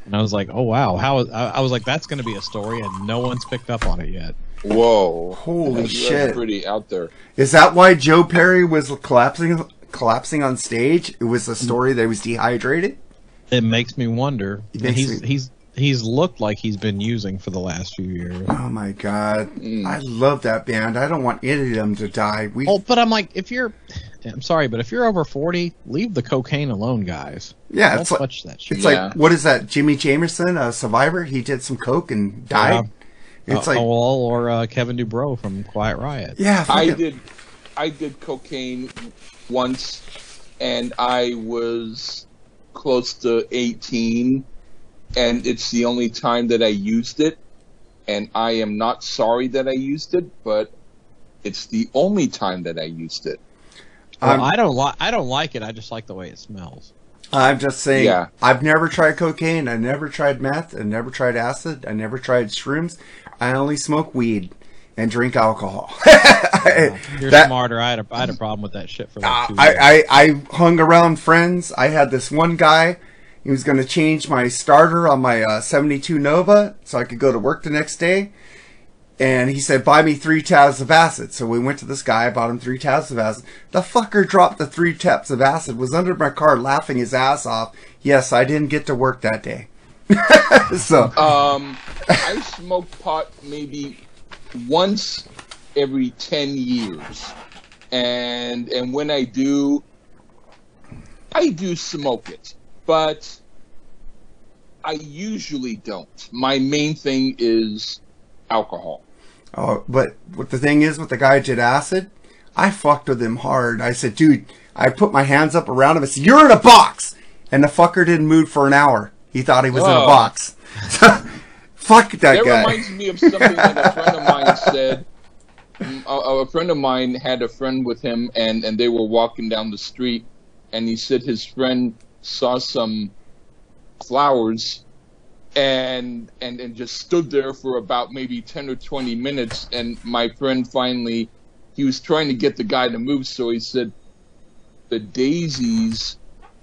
And I was like, oh wow, how? I, I was like, that's going to be a story, and no one's picked up on it yet. Whoa. Holy That's shit. pretty out there. Is that why Joe Perry was collapsing collapsing on stage? It was a story that he was dehydrated? It makes me wonder. It makes he's me- he's he's looked like he's been using for the last few years. Oh my god. Mm. I love that band. I don't want any of them to die. We Oh, but I'm like, if you're, I'm sorry, but if you're over 40, leave the cocaine alone, guys. Yeah, Don't it's like touch that shit. It's Yeah. like what is that? Jimi Jamison, a survivor. He did some coke and died. It's uh, like oh, well, or uh, Kevin DuBrow from Quiet Riot. yeah, I fucking- did, I did cocaine once, and I was close to eighteen, and it's the only time that I used it, and I am not sorry that I used it, but it's the only time that I used it. Well, I'm- don't like. I don't like it. I just like the way it smells. I'm just saying. Yeah. I've never tried cocaine. I never tried meth. I never tried acid. I never tried shrooms. I only smoke weed, and drink alcohol. You're That- smarter. I had a I had a problem with that shit for like Uh, two years. I, I, I hung around friends. I had this one guy. He was going to change my starter on my uh, 72 Nova so I could go to work the next day. And he said, buy me three tabs of acid. So we went to this guy, bought him three tabs of acid. The fucker dropped the three tabs of acid, was under my car laughing his ass off. Yes, I didn't get to work that day. so, Um, I smoke pot maybe once every ten years, and and when I do, I do smoke it, but I usually don't. My main thing is alcohol. Oh, but what the thing is with the guy who did acid, I fucked with him hard. I said, dude, I put my hands up around him. I said, you're in a box. And the fucker didn't move for an hour. He thought he was in a Oh. box. Fuck that guy. That reminds me of something that a friend of mine said. A, a friend of mine had a friend with him, and, and they were walking down the street, and he said his friend saw some flowers, and and and just stood there for about maybe ten or twenty minutes, and my friend finally, he was trying to get the guy to move, so he said, "The daisies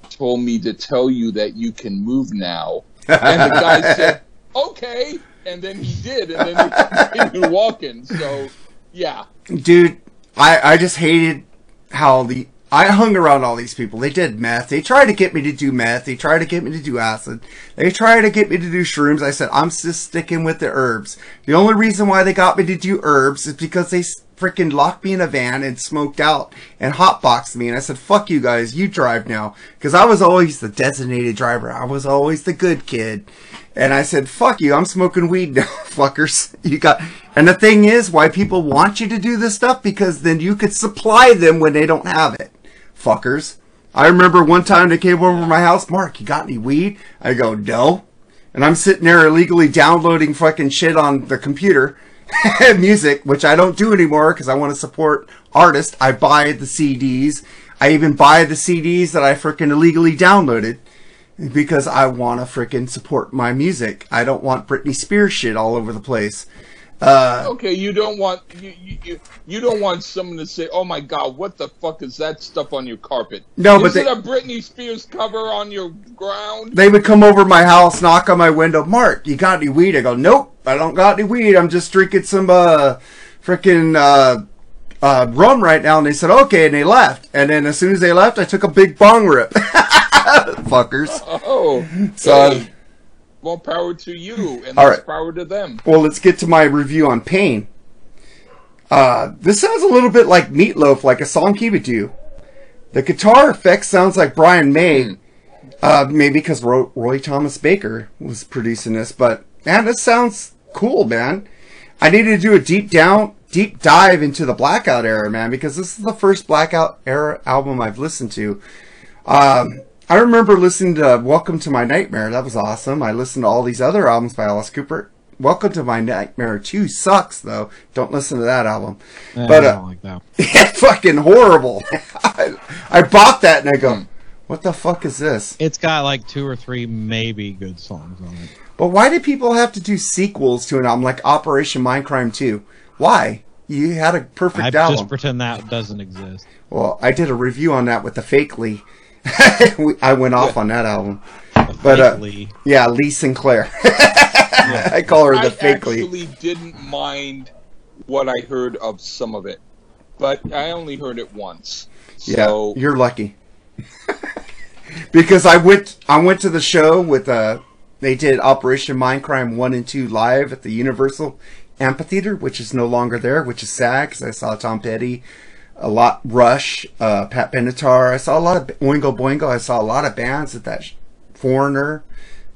told me to tell you that you can move now." And the guy said, okay. And then he did. And then he continued walking. So, yeah. Dude, I, I just hated how the I hung around all these people. They did meth. They tried to get me to do meth. They tried to get me to do acid. They tried to get me to do shrooms. I said, I'm just sticking with the herbs. The only reason why they got me to do herbs is because they freaking locked me in a van and smoked out and hotboxed me. And I said, fuck you guys. You drive now. Because I was always the designated driver. I was always the good kid. And I said, fuck you, I'm smoking weed now, fuckers. You got, and the thing is, why people want you to do this stuff, because then you could supply them when they don't have it. Fuckers. I remember one time they came over to my house, Mark, you got any weed? I go, no. And I'm sitting there illegally downloading fucking shit on the computer, music, which I don't do anymore because I want to support artists. I buy the CDs. I even buy the CDs that I freaking illegally downloaded because I want to freaking support my music. I don't want Britney Spears shit all over the place. Uh, Okay, you don't want you, you, you, you don't want someone to say, "Oh my God, what the fuck is that stuff on your carpet?" No, but is it a Britney Spears cover on your ground? they would come over my house, knock on my window. Mark, you got any weed? I go, nope, I don't got any weed. I'm just drinking some uh, freaking uh, uh, rum right now. And they said, okay, and they left. And then as soon as they left, I took a big bong rip. Fuckers. Oh, So- more power to you, and All less right. power to them. Well, let's get to my review on Pain. Uh, this sounds a little bit like Meatloaf, like a song he would do. The guitar effect sounds like Brian May, uh, maybe because Roy, Roy Thomas Baker was producing this, but man, this sounds cool, man. I needed to do a deep down, deep dive into the Blackout era, man, because this is the first Blackout era album I've listened to. Um, I remember listening to Welcome to My Nightmare. That was awesome. I listened to all these other albums by Alice Cooper. Welcome to My Nightmare 2 sucks, though. Don't listen to that album. Eh, but, I uh, don't like that. it's fucking horrible. I, I bought that and I go, what the fuck is this? It's got like two or three maybe good songs on it. But why do people have to do sequels to an album like Operation Mindcrime 2? Why? You had a perfect I album. just pretend that doesn't exist. well, I did a review on that with the fake Lee. We- I went off on that album. But, uh, Yeah, Lee Sinclair. I call her the I fake Lee. actually didn't mind what I heard of some of it, but I only heard it once. Yeah, So you're lucky. because I went I went to the show with uh they did Operation Mindcrime 1 and 2 live at the Universal Amphitheater, which is no longer there, which is sad because I saw Tom Petty, a lot Rush, uh, Pat Benatar. I saw a lot of Oingo Boingo. I saw a lot of bands at that Foreigner,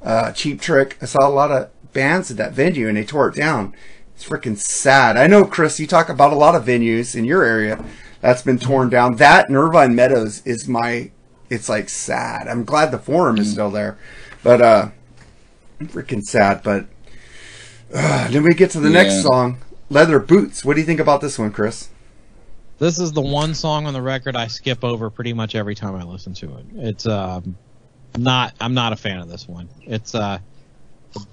uh, Cheap Trick. I saw a lot of bands at that venue and they tore it down. It's freaking sad. I know, Chris, you talk about a lot of venues in your area that's been torn down. That and Irvine Meadows is my, it's like sad. I'm glad the Forum is still there, but, uh, freaking sad. But, uh, then we get to the next song, Leather Boots. What do you think about this one, Chris? This is the one song on the record I skip over pretty much every time I listen to it. It's um not I'm not a fan of this one. It's uh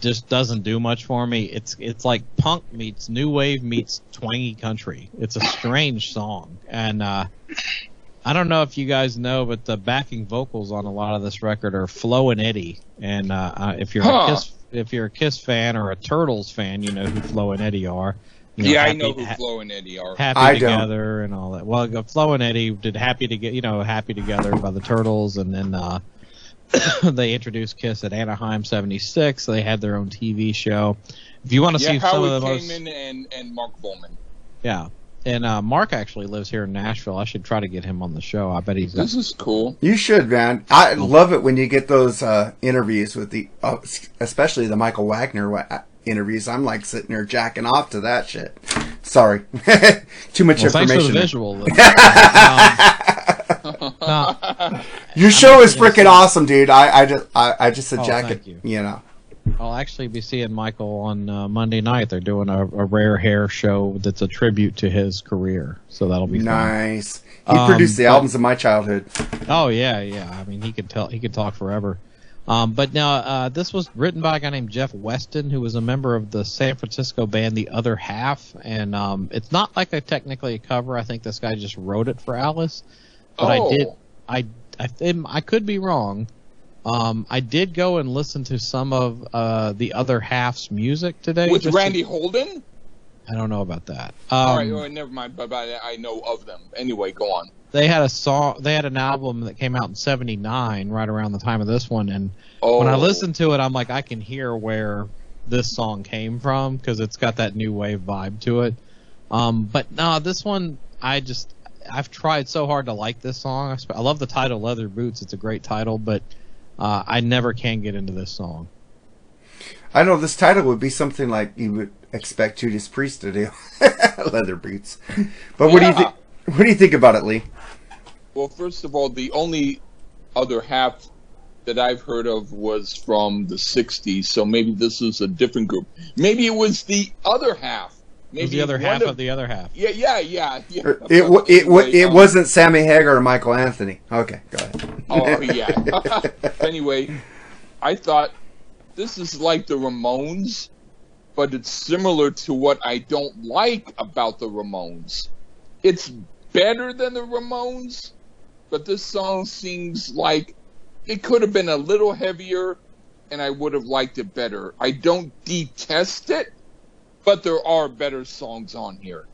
just doesn't do much for me. It's it's like punk meets new wave meets twangy country. It's a strange song, and uh, I don't know if you guys know, but the backing vocals on a lot of this record are Flo and Eddie. And uh, uh, if you're Huh. a Kiss if you're a Kiss fan or a Turtles fan, you know who Flo and Eddie are. You yeah, I know who Ha- Flo and Eddie are. Happy I don't. Together and all that. Well, Flo and Eddie did Happy to get you know Happy Together by the Turtles, and then uh, they introduced Kiss at Anaheim '76. They had their own TV show. If you want to yeah, see some of Howard the most, Kaylan and and Mark Volman. yeah, and uh, Mark actually lives here in Nashville. I should try to get him on the show. I bet he's This is cool. You should, man. I love it when you get those uh, interviews with the, uh, especially the Michael Wagner wa- interviews. I'm like sitting there jacking off to that shit. Sorry, too much Well, thanks for the information. visual. um, no, Your show is freaking awesome, dude. I, I just, I, I just said Oh, jacket. you. You know, I'll actually be seeing Michael on uh, Monday night. They're doing a, a rare hair show that's a tribute to his career, so that'll be fun. nice. He Um, produced the but- albums of my childhood. Oh yeah, yeah. I mean, he could tell. He could talk forever. Um, but now uh, this was written by a guy named Jeff Weston, who was a member of the San Francisco band The Other Half, and um, it's not like a technically a cover. I think this guy just wrote it for Alice. But oh, I did. I I, I could be wrong. Um, I did go and listen to some of uh, the Other Half's music today. with just to- Randy Holden. I don't know about that. All right, Um, oh, never mind. But, but I know of them. Anyway, go on. They had a song. They had an album that came out in '79, right around the time of this one, and Oh, when I listen to it, I'm like, I can hear where this song came from because it's got that new wave vibe to it. Um, but no, this one, I just, I've tried so hard to like this song. I sp- I love the title, Leather Boots. It's a great title, but uh, I never can get into this song. I know this title would be something like you would expect Judas Priest to do, leather boots. But what do you think? What do you think about it, Lee? Well, first of all, the only other half that I've heard of was from the '60s, so maybe this is a different group. Maybe it was the other half. It Maybe was the other half of the other half. Yeah, yeah, yeah. yeah. It wa- it wa- it um, wasn't Sammy Hagar or Michael Anthony. Okay, go ahead. Oh yeah. anyway, I thought this is like the Ramones, but it's similar to what I don't like about the Ramones. It's better than the Ramones, but this song seems like it could have been a little heavier and I would have liked it better. I don't detest it, but there are better songs on here.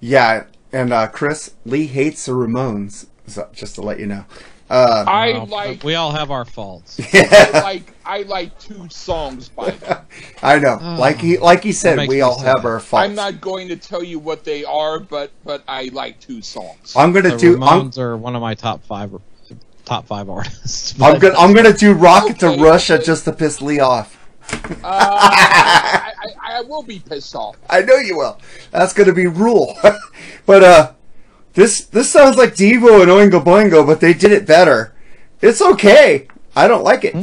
Yeah, and uh, Chris Lee hates the Ramones. So, just to let you know. Uh, I Well, like we all have our faults. I like I like two songs by them. I know, Oh. like he like he said, we all sad. have our faults. I'm not going to tell you what they are, but but I like two songs. I'm gonna The do. I'm, are one of my top five top five artists. I'm gonna. I'm gonna do Rocket Okay, to Russia okay. just to piss Lee off. Uh, I, I, I will be pissed off. I know you will. That's gonna be rule. but uh, this this sounds like Devo and Oingo Boingo, but they did it better. It's okay. I don't like it.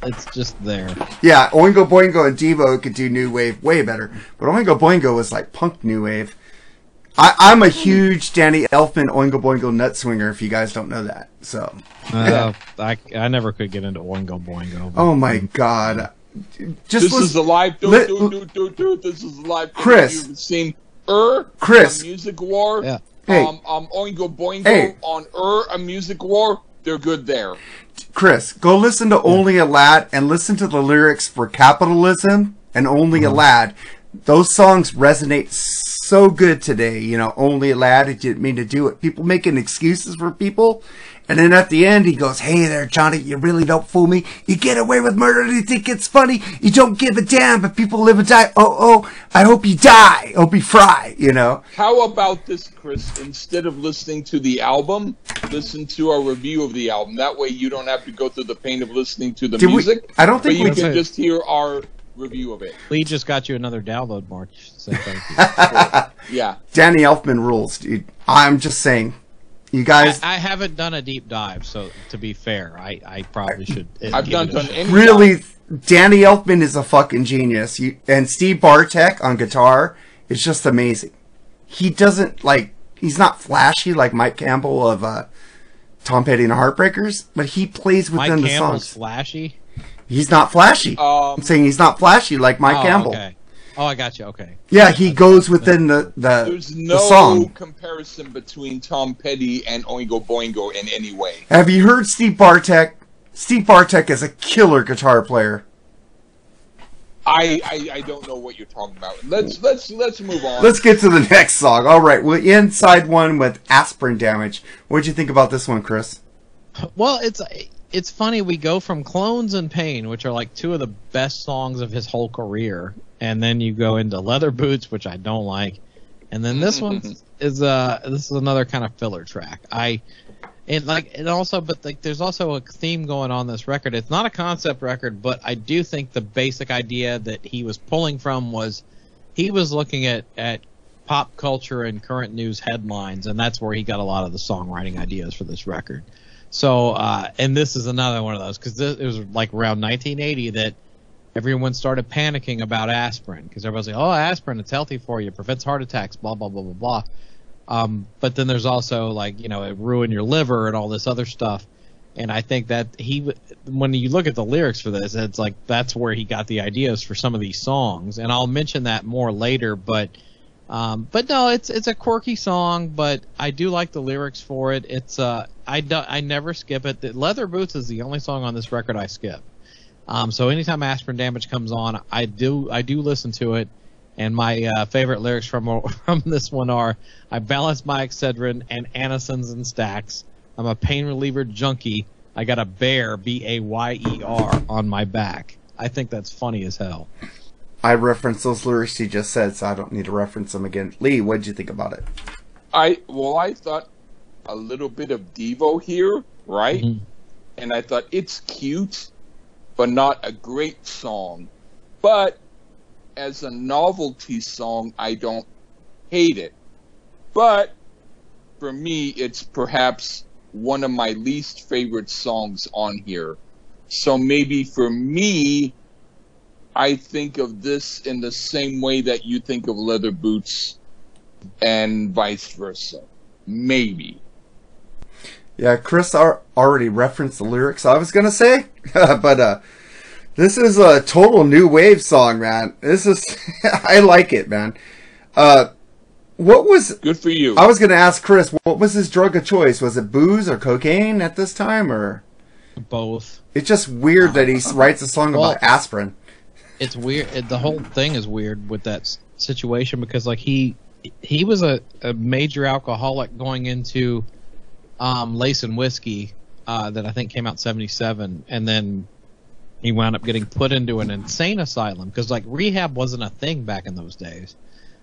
It's just there. yeah, Oingo Boingo and Devo could do new wave way better, but Oingo Boingo was like punk new wave. I, I'm a huge Danny Elfman Oingo Boingo nut swinger. If you guys don't know that, so Uh, I, I never could get into Oingo Boingo. oh my god, just This is listen- a live. Do, Li- do, do, do, do, this is a live. thing. Chris. you've seen Urgh, Chris. a Music War. Yeah. Hey. Um, um, Oingo Boingo Hey. on Urgh, a Music War. They're good there. Chris, go listen to Only a Lad and listen to the lyrics for Capitalism and Only Uh-huh. a Lad. Those songs resonate so good today. You know, Only a Lad, it didn't mean to do it. People making excuses for people. And then at the end, he goes, Hey there, Johnny, you really don't fool me. You get away with murder and you think it's funny. You don't give a damn, but people live and die. Oh, oh, I hope you die. Hope you fry, you know? How about this, Chris? Instead of listening to the album, listen to our review of the album. That way, you don't have to go through the pain of listening to the Did we- music. I don't think but you we can did. just hear our review of it. Lee just got you another download, Mark. You should say thank you. Yeah. Danny Elfman rules, dude. I'm just saying. You guys. I, I haven't done a deep dive, so to be fair, I, I probably should. I've give not it a done shot. any. really Danny Elfman is a fucking genius. You, and Steve Bartek on guitar is just amazing. He doesn't like he's not flashy like Mike Campbell of uh, Tom Petty and the Heartbreakers, but he plays Mike within the Campbell's songs. flashy. He's not flashy. Um, I'm saying he's not flashy like Mike oh, Campbell. Okay. Oh, I got you. Okay. Yeah, he goes within the the, there's the no song. comparison between Tom Petty and Oingo Boingo in any way. Have you heard Steve Bartek? Steve Bartek is a killer guitar player. I, I I don't know what you're talking about. Let's let's let's move on. Let's get to the next song. All right, well, inside one with aspirin damage. What'd you think about this one, Chris? Well, it's it's funny we go from Clones and Pain, which are like two of the best songs of his whole career, and then you go into Leather Boots, which I don't like, and then this one is uh this is another kind of filler track. I and like and also but like there's also a theme going on this record. It's not a concept record, but I do think the basic idea that he was pulling from was he was looking at at pop culture and current news headlines, and that's where he got a lot of the songwriting ideas for this record. So, uh, and this is another one of those because it was like around 1980 that everyone started panicking about aspirin because everybody's like, "Oh, aspirin, it's healthy for you, prevents heart attacks, blah blah blah blah blah." Um, but then there's also like you know it ruin your liver and all this other stuff. And I think that he, when you look at the lyrics for this, it's like that's where he got the ideas for some of these songs. And I'll mention that more later, but. Um, but no, it's it's a quirky song, but I do like the lyrics for it. It's uh, I do, I never skip it. The Leather Boots is the only song on this record I skip. Um, so anytime Aspirin Damage comes on, I do I do listen to it. And my uh, favorite lyrics from from this one are: I balance my Excedrin and Anacins and stacks. I'm a pain reliever junkie. I got a bear, B A Y E R, on my back. I think that's funny as hell. I referenced those lyrics he just said, so I don't need to reference them again. Lee, what'd you think about it? I well, I thought a little bit of Devo here, right? Mhm. And I thought it's cute, but not a great song. But as a novelty song, I don't hate it. But for me, it's perhaps one of my least favorite songs on here. So maybe for me, I think of this in the same way that you think of leather boots and vice versa. Maybe. Yeah, Chris ar- already referenced the lyrics I was gonna say, but uh, this is a total new wave song, man. This is I like it, man. Uh, what was Good for you. I was gonna ask Chris? What was his drug of choice? Was it booze or cocaine at this time, or Both. it's just weird that he writes a song Well- about aspirin? it's weird. It, the whole thing is weird with that situation because like he he was a, a major alcoholic going into um, Lace and Whiskey uh, that I think came out '77, and then he wound up getting put into an insane asylum because like rehab wasn't a thing back in those days.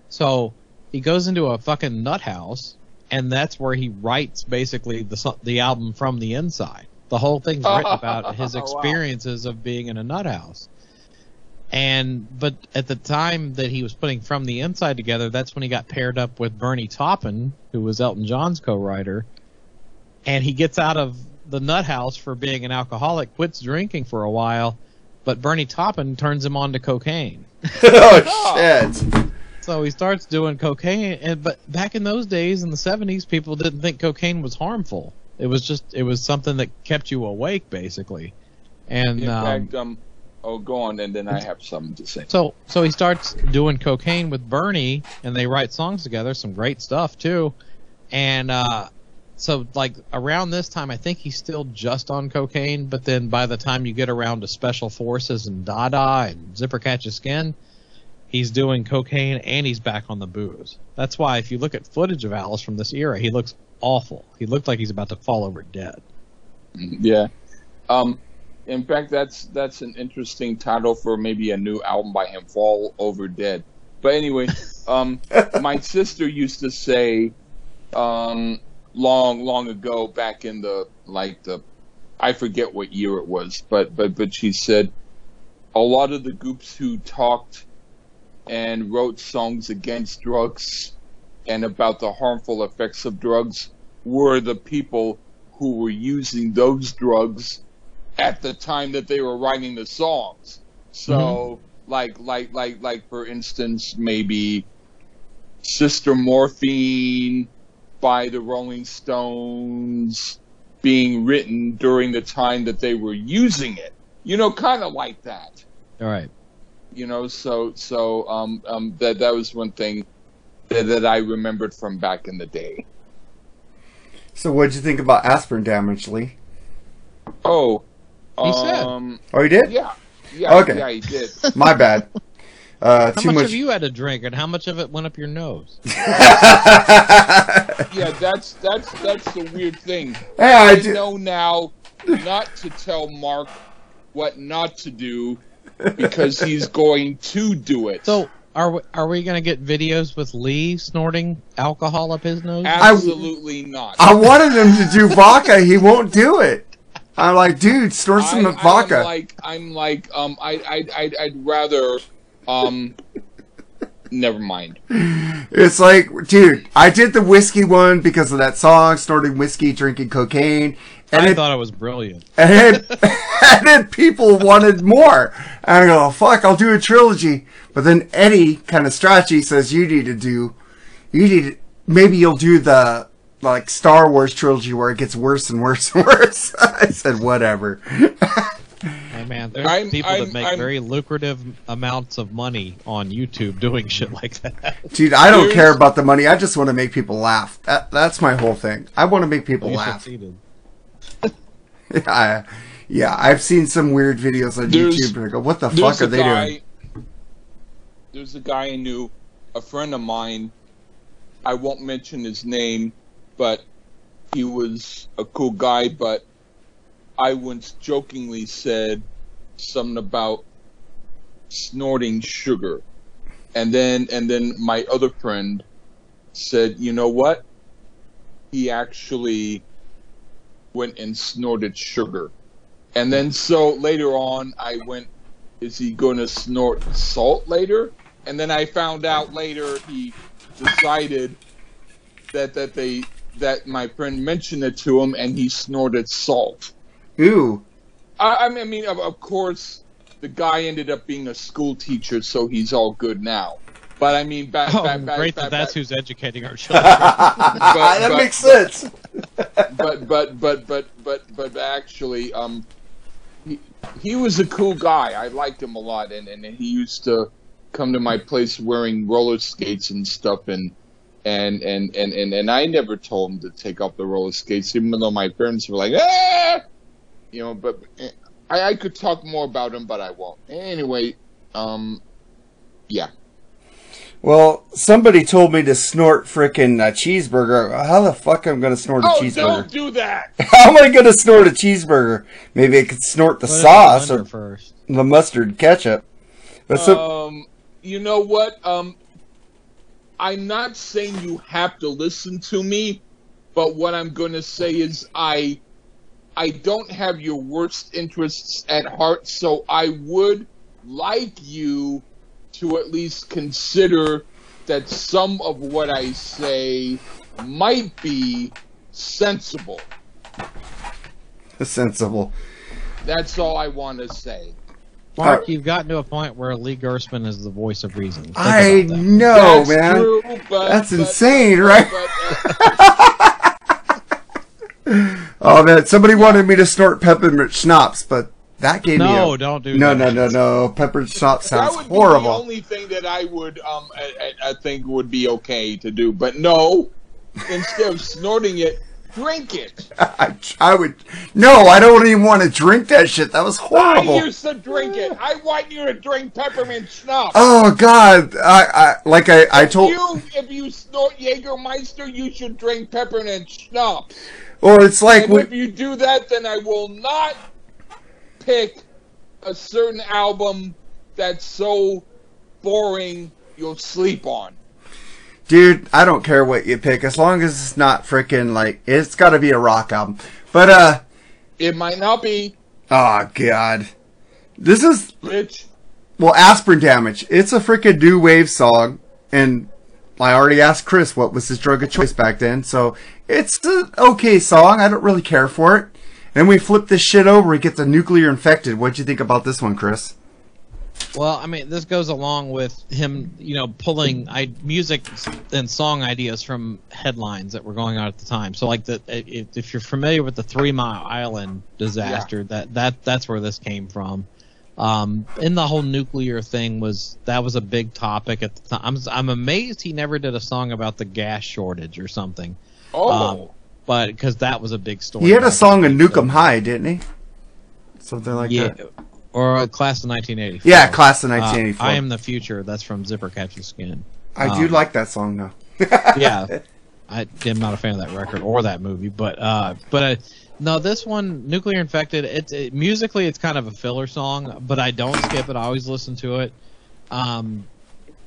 So he goes into a fucking nut house, and that's where he writes basically the the album from the inside. The whole thing's written about his Wow. experiences of being in a nut house. And but at the time that he was putting from the inside together, that's when he got paired up with Bernie Taupin, who was Elton John's co-writer. And he gets out of the nut house for being an alcoholic, quits drinking for a while, but Bernie Taupin turns him on to cocaine. oh shit! So he starts doing cocaine, and but back in those days in the '70s, people didn't think cocaine was harmful. It was just it was something that kept you awake, basically. And In um, fact, um, oh, go on, and then I have something to say. so so he starts doing cocaine with Bernie, and they write songs together, some great stuff too. And uh, so like around this time, I think he's still just on cocaine, but then by the time you get around to Special Forces and Dada and Zipper Catches Skin, he's doing cocaine and he's back on the booze. That's why if you look at footage of Alice from this era, he looks awful. He looked like he's about to fall over dead. Yeah. Um, in fact, that's that's an interesting title for maybe a new album by him, "Fall Over Dead." But anyway, um, my sister used to say, um, long long ago, back in the like the, I forget what year it was, but but but she said, a lot of the groups who talked and wrote songs against drugs and about the harmful effects of drugs were the people who were using those drugs at the time that they were writing the songs. So, mm-hmm. like, like, like, like, for instance, maybe Sister Morphine by the Rolling Stones being written during the time that they were using it. you know, kind of like that. All right. You know, so so um um that that was one thing that, that I remembered from back in the day. So what'd you think about aspirin damage, Lee? Oh, He said. um, Oh, you did? yeah, yeah, Okay. yeah, he did. My bad. Uh, How too much, much. have you had to drink, and how much of it went up your nose? Yeah, that's that's that's the weird thing. Hey, I I do. know now not to tell Mark what not to do because he's going to do it. So, are we, are we going to get videos with Lee snorting alcohol up his nose? absolutely not. I wanted him to do vodka. He won't do it. I'm like, dude, snort some I- vodka. I'm like I'm like um I I I'd, I'd rather um never mind. It's like, dude, I did the whiskey one because of that song, snorting whiskey, drinking cocaine, and I it, thought it was brilliant. and then, and then people wanted more. And I go, fuck, I'll do a trilogy. But then Eddie, kind of stretchy, says you need to do, you need to, maybe you'll do the like Star Wars trilogy where it gets worse and worse and worse. I said, whatever. Hey man, there's I'm- people I'm- that make I'm- very lucrative amounts of money on YouTube doing shit like that. Dude, I don't Here's- care about the money. I just want to make people laugh. That, that's my whole thing. I want to make people You laugh. succeeded. I, yeah, I've seen some weird videos on There's- YouTube and I go, what the fuck are they guy, doing? There's a guy I knew, a friend of mine. I won't mention his name, but he was a cool guy. But I once jokingly said something about snorting sugar, and then and then my other friend said, "You know what? He actually went and snorted sugar." And then so later on, I went is he going to snort salt later? And then I found out later he decided that that they that my friend mentioned it to him and he snorted salt. Ooh. I, I mean, of, of course, the guy ended up being a school teacher, so he's all good now. But I mean, back, Oh, back, back, great back, that that's back- who's educating our children. that but- makes sense. but but but but but but actually, um, he, he was a cool guy. I liked him a lot, and and he used to come to my place wearing roller skates and stuff, and and and and and, and I never told him to take off the roller skates, even though my parents were like, ah, you know. But eh, I, I could talk more about him, but I won't. Anyway, um, yeah. Well, somebody told me to snort frickin' a cheeseburger. How the fuck am I gonna snort a Oh, cheeseburger? don't do that. How am I gonna snort a cheeseburger? Maybe I could snort the Put sauce blender or first. the mustard ketchup. But so, um, you know what? Um, I'm not saying you have to listen to me, but what I'm going to say is I, I don't have your worst interests at heart, so I would like you to at least consider that some of what I say might be sensible. sensible. That's all I want to say. Mark, Uh, you've gotten to a point where Lee Gersman is the voice of reason. Think I that. know, That's man. true, but- That's but- insane, but- right? but, Oh man, somebody wanted me to snort peppermint schnapps, but that gave me No, don't do no, that. no, no, no. Peppermint schnapps that sounds would be horrible. the only thing that I would, um, I, I I think would be okay to do. But no, instead of snorting it, drink it. I, I would. No, I don't even want to drink that shit. That was horrible. I horrible. used to drink it. I want you to drink peppermint schnapps. Oh God! I, I like I, I told. you, if you snort Jägermeister, you should drink peppermint schnapps. Well, it's like we, if you do that, then I will not pick a certain album that's so boring you'll sleep on. dude. I don't care what you pick as long as it's not freaking like it's got to be a rock album. But uh, It might not be, oh God, this is bitch. well aspirin damage. It's a freaking new wave song, and I already asked Chris what was his drug of choice back then. So it's an okay song. I don't really care for it. Then we flip this shit over. We gets a nuclear infected. What'd you think about this one, Chris? Well, I mean, this goes along with him, you know, pulling I, music and song ideas from headlines that were going on at the time. So, like, the if, if you're familiar with the Three Mile Island disaster, that that that's where this came from. Um, and the whole nuclear thing was that was a big topic at the time. I'm I'm amazed he never did a song about the gas shortage or something. Oh, Um, but because that was a big story. He had a song in in so- Nuke 'Em High, didn't he? Something like yeah, that. or uh, Class of 1984. Yeah, Class of Uh, 1984. I am the future. That's from Zipper Catches Skin. I do um, like that song though. yeah, I am not a fan of that record or that movie, but uh, but uh, no, this one, Nuclear Infected. It's it, musically, it's kind of a filler song, but I don't skip it. I always listen to it. Um,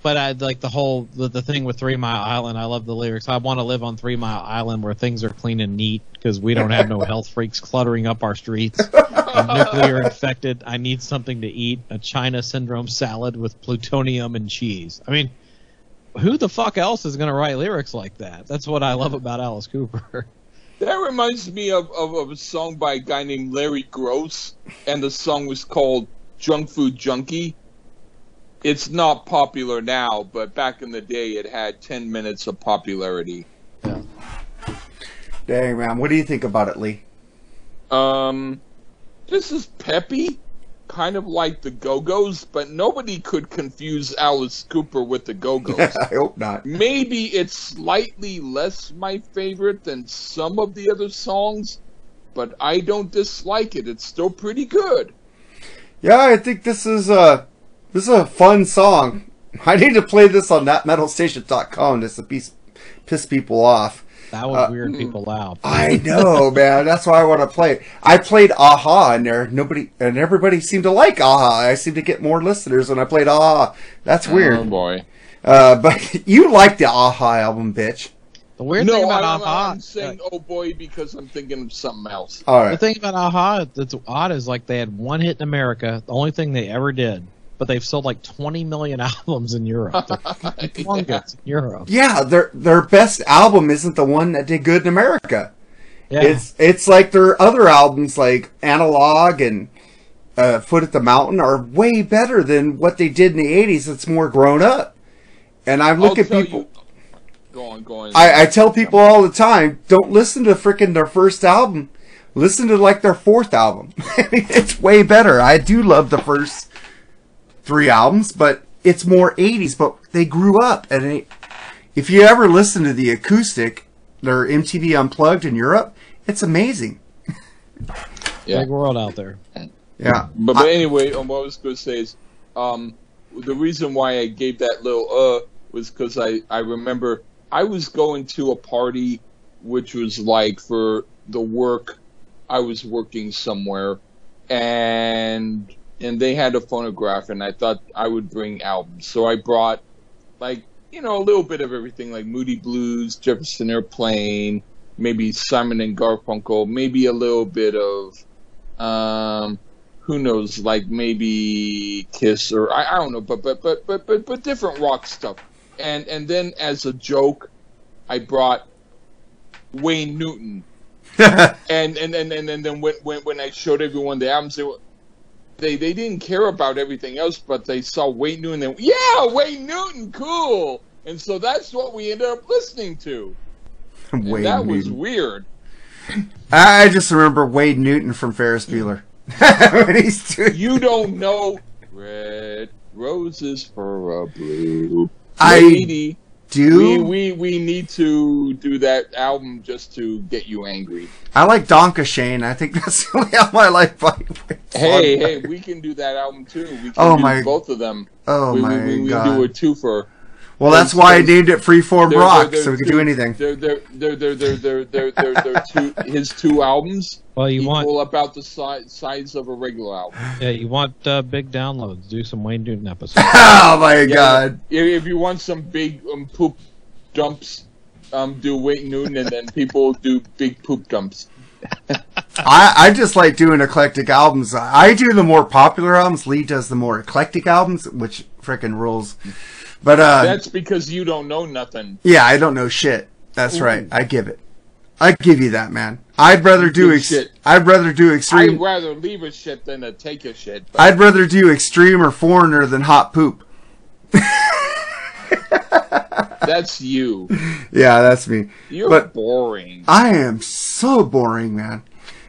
but I like the whole the, the thing with Three Mile Island. I love the lyrics. I want to live on Three Mile Island where things are clean and neat because we don't have no health freaks cluttering up our streets. I'm nuclear infected. I need something to eat. A China syndrome salad with plutonium and cheese. I mean, who the fuck else is going to write lyrics like that? That's what I love about Alice Cooper. that reminds me of, of, of a song by a guy named Larry Groce, and the song was called Junk Food Junkie. It's not popular now, but back in the day, it had 10 minutes of popularity. Yeah. Dang man, what do you think about it, Lee? Um, this is peppy, kind of like the Go Go's, but nobody could confuse Alice Cooper with the Go Go's. I hope not. Maybe it's slightly less my favorite than some of the other songs, but I don't dislike it. It's still pretty good. Yeah, I think this is a this is a fun song. I need to play this on thatmetalstation.com just to piss, piss people off. That would Uh, weird people out. I know, man. That's why I want to play it. I played Aha in there. Nobody and everybody seemed to like Aha. I seem to get more listeners when I played Aha. That's Oh weird. boy. Uh, but you like the Aha album, bitch. The weird no, thing about I'm, Aha, I'm saying oh boy because I'm thinking of something else. All the thing about Aha that's odd is like they had one hit in America, the only thing they ever did, but they've sold like 20 million albums in Europe. They're humongous in Europe. Yeah, their their best album isn't the one that did good in America. Yeah. It's it's like their other albums, like Analog and uh, Foot at the Mountain, are way better than what they did in the '80s. It's more grown up. And I look I'll at people. you- Go on, go on. I, I tell people all the time, don't listen to frickin' their first album. Listen to like their fourth album. it's way better. I do love the first three albums, but it's more 80s, but they grew up. And it, if you ever listen to the acoustic, their MTV Unplugged in Europe, it's amazing. Yeah. Big world out there. Yeah. But, but anyway, um, what I was going to say is, um, the reason why I gave that little uh was because I I remember I was going to a party, which was like for the work, I was working somewhere, and and they had a phonograph, and I thought I would bring albums, so I brought like you know a little bit of everything, like Moody Blues, Jefferson Airplane, maybe Simon and Garfunkel, maybe a little bit of um who knows, like maybe Kiss or I, I don't know, but but but but but but different rock stuff. And and then as a joke, I brought Wayne Newton. and and and and, and then when, when when I showed everyone the albums, they were, they they didn't care about everything else, but they saw Wayne Newton. And yeah, Wayne Newton, cool. And so that's what we ended up listening to. Wade that was weird. I just remember Wayne Newton from Ferris Bueller. when he's doing, You don't know red roses for a blue I do. We, we we need to do that album just to get you angry. I like Danke Schoen. I think that's the only album I like by Hey, hey, we can do that album too. We can Oh do my- both of them. Oh we, my we, we, we god. do a twofer. Well, that's why I named it Freeform Rock, so we could do anything. They're they're they're they're they're they're they're they're, they're two his two albums Well, you equal want about the size size of a regular album. yeah, you want uh, big downloads. Do some Wayne Newton episodes. Oh my god. If, if you want some big um, poop dumps, um, do Wayne Newton, and then people do big poop dumps. I, I just like doing eclectic albums. I do the more popular albums. Lee does the more eclectic albums, which frickin' rules. But uh, That's because you don't know nothing. yeah, I don't know shit. That's right. I give it. I give you that, man. I'd rather do Good ex- shit. I'd rather do extreme. I'd rather leave a shit than to take a shit. but- I'd rather do extreme or foreigner than hot poop. that's you. Yeah, that's me. You're But- boring. I am so boring, man.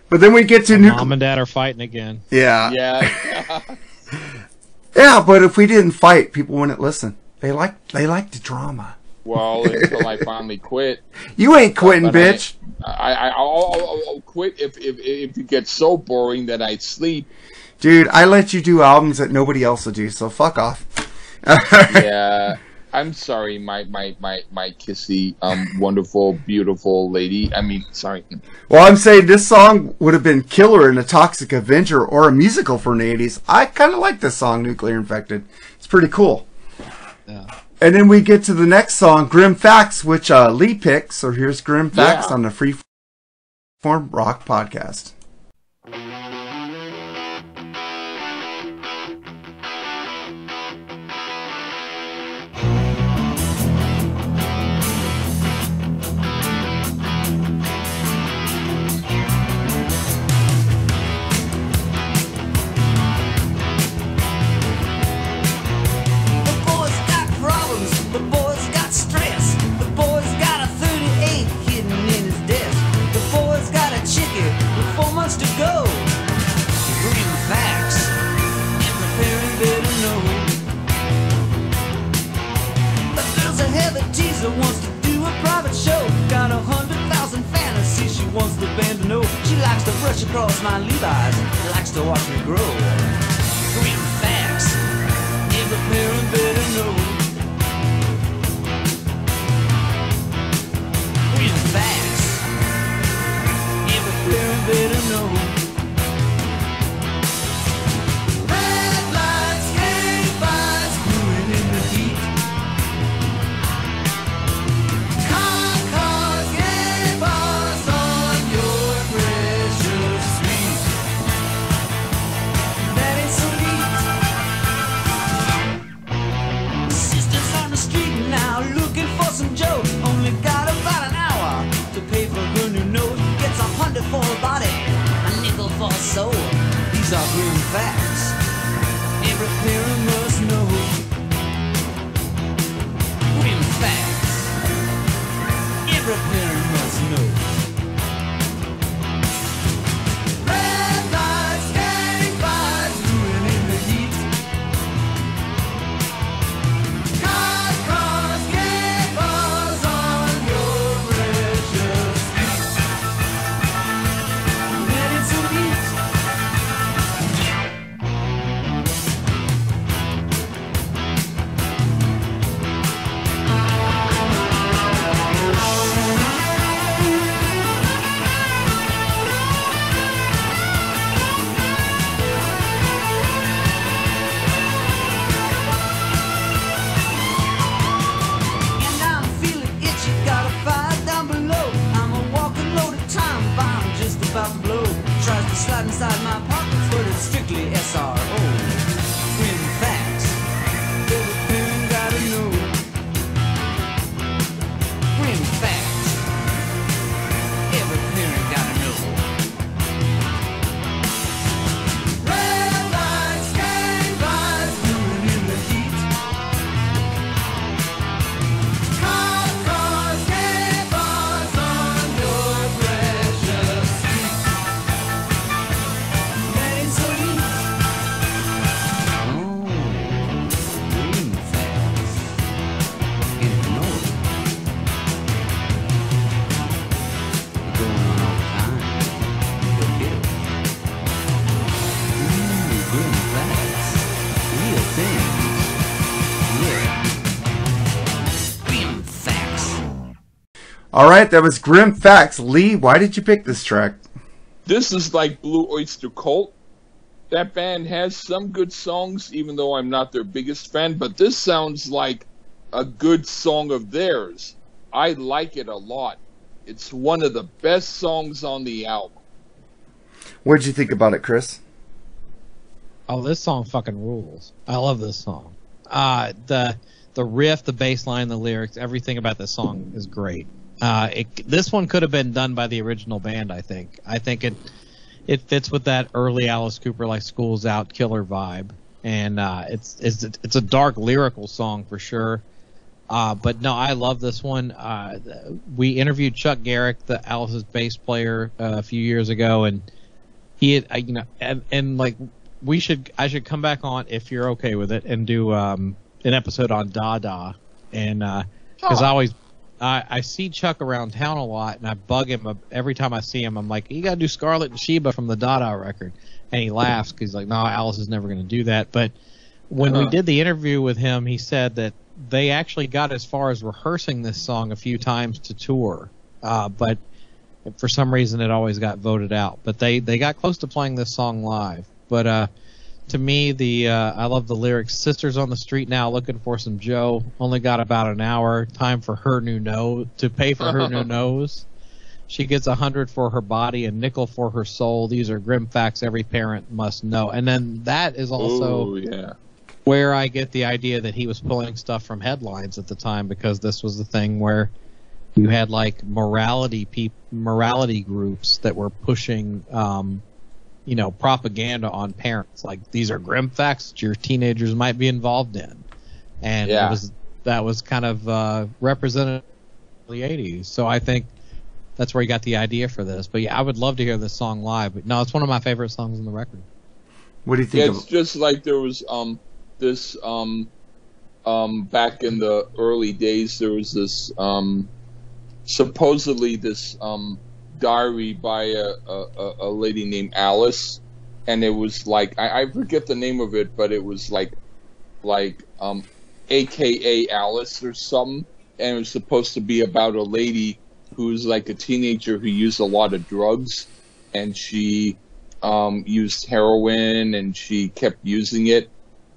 But then we get to Mom nuclear. and dad are fighting again. Yeah. Yeah. Yeah, but if we didn't fight, people wouldn't listen. They like they like the drama. well, until I finally quit. You ain't quitting, But I- bitch. I, I, I'll, I'll, I'll quit if, if, if it gets so boring that I sleep. Dude, I let you do albums that nobody else will do, so fuck off. Yeah. I'm sorry, my, my, my, my kissy, um, wonderful, beautiful lady. I mean, sorry. Well, I'm saying this song would have been killer in a Toxic Avenger or a musical from the 80s. I kind of like this song, Nuclear Infected. It's pretty cool. Yeah. And then we get to the next song, Grim Facts, which uh, Lee picked. So here's Grim Facts Yeah. on the Free Form Rock Podcast. Four months to go. Grim facts, and preparing better know. The girl's a heavy teaser, wants to do a private show. Got a hundred thousand fantasies she wants the band to know. She likes to brush across my Levi's, likes to watch me grow. Grim facts. Every parent better know. Every parent better know. For soul. These are grim facts. Every parent must know. Grim facts. Every parent must know. About to blow. Tries to slide inside my pockets, but it's strictly SRO. All right, that was Grim Facts. Lee, why did you pick this track? This is like Blue Oyster Cult. That band has some good songs, even though I'm not their biggest fan, but this sounds like a good song of theirs. I like it a lot. It's one of the best songs on the album. What did you think about it, Chris? Oh, this song fucking rules. I love this song. Uh the the riff, the bass line, the lyrics, everything about this song is great. Uh, it, this one could have been done by the original band. I think. I think it it fits with that early Alice Cooper like "School's Out" killer vibe, and uh, it's it's it's a dark lyrical song for sure. Uh, but no, I love this one. Uh, we interviewed Chuck Garric, the Alice's bass player, uh, a few years ago, and he had, uh, you know, and, and like we should, I should come back on if you're okay with it and do um, an episode on Dada, and because I always, I, I see Chuck around town a lot, and I bug him every time I see him. I'm like, you got to do Scarlet and Sheba from the Dada record, and he laughs because he's like, no, Alice is never going to do that, but. When we Uh-huh. did the interview with him, he said that they actually got as far as rehearsing this song a few times to tour, uh, but for some reason it always got voted out. But they they got close to playing this song live. But uh, to me, the uh, I love the lyrics. Sisters on the street now looking for some Joe. Only got about an hour. Time for her new nose to pay for her new nose. She gets a hundred for her body, and nickel for her soul. These are grim facts every parent must know. And then that is also oh yeah. where I get the idea that he was pulling stuff from headlines at the time because this was the thing where you had like morality peop- morality groups that were pushing um, you know propaganda on parents. Like these are grim facts that your teenagers might be involved in. And Yeah. it was that was kind of uh, representative of the 80s so I think that's where he got the idea for this. But yeah I would love to hear this song live. But no it's one of my favorite songs on the record. What do you Yeah, think it's of? just like there was um this um um back in the early days there was this um supposedly this um diary by a, a, a- lady named Alice and it was like I, I forget the name of it but it was like like um AKA Alice or something and it was supposed to be about a lady who was like a teenager who used a lot of drugs and she um, used heroin and she kept using it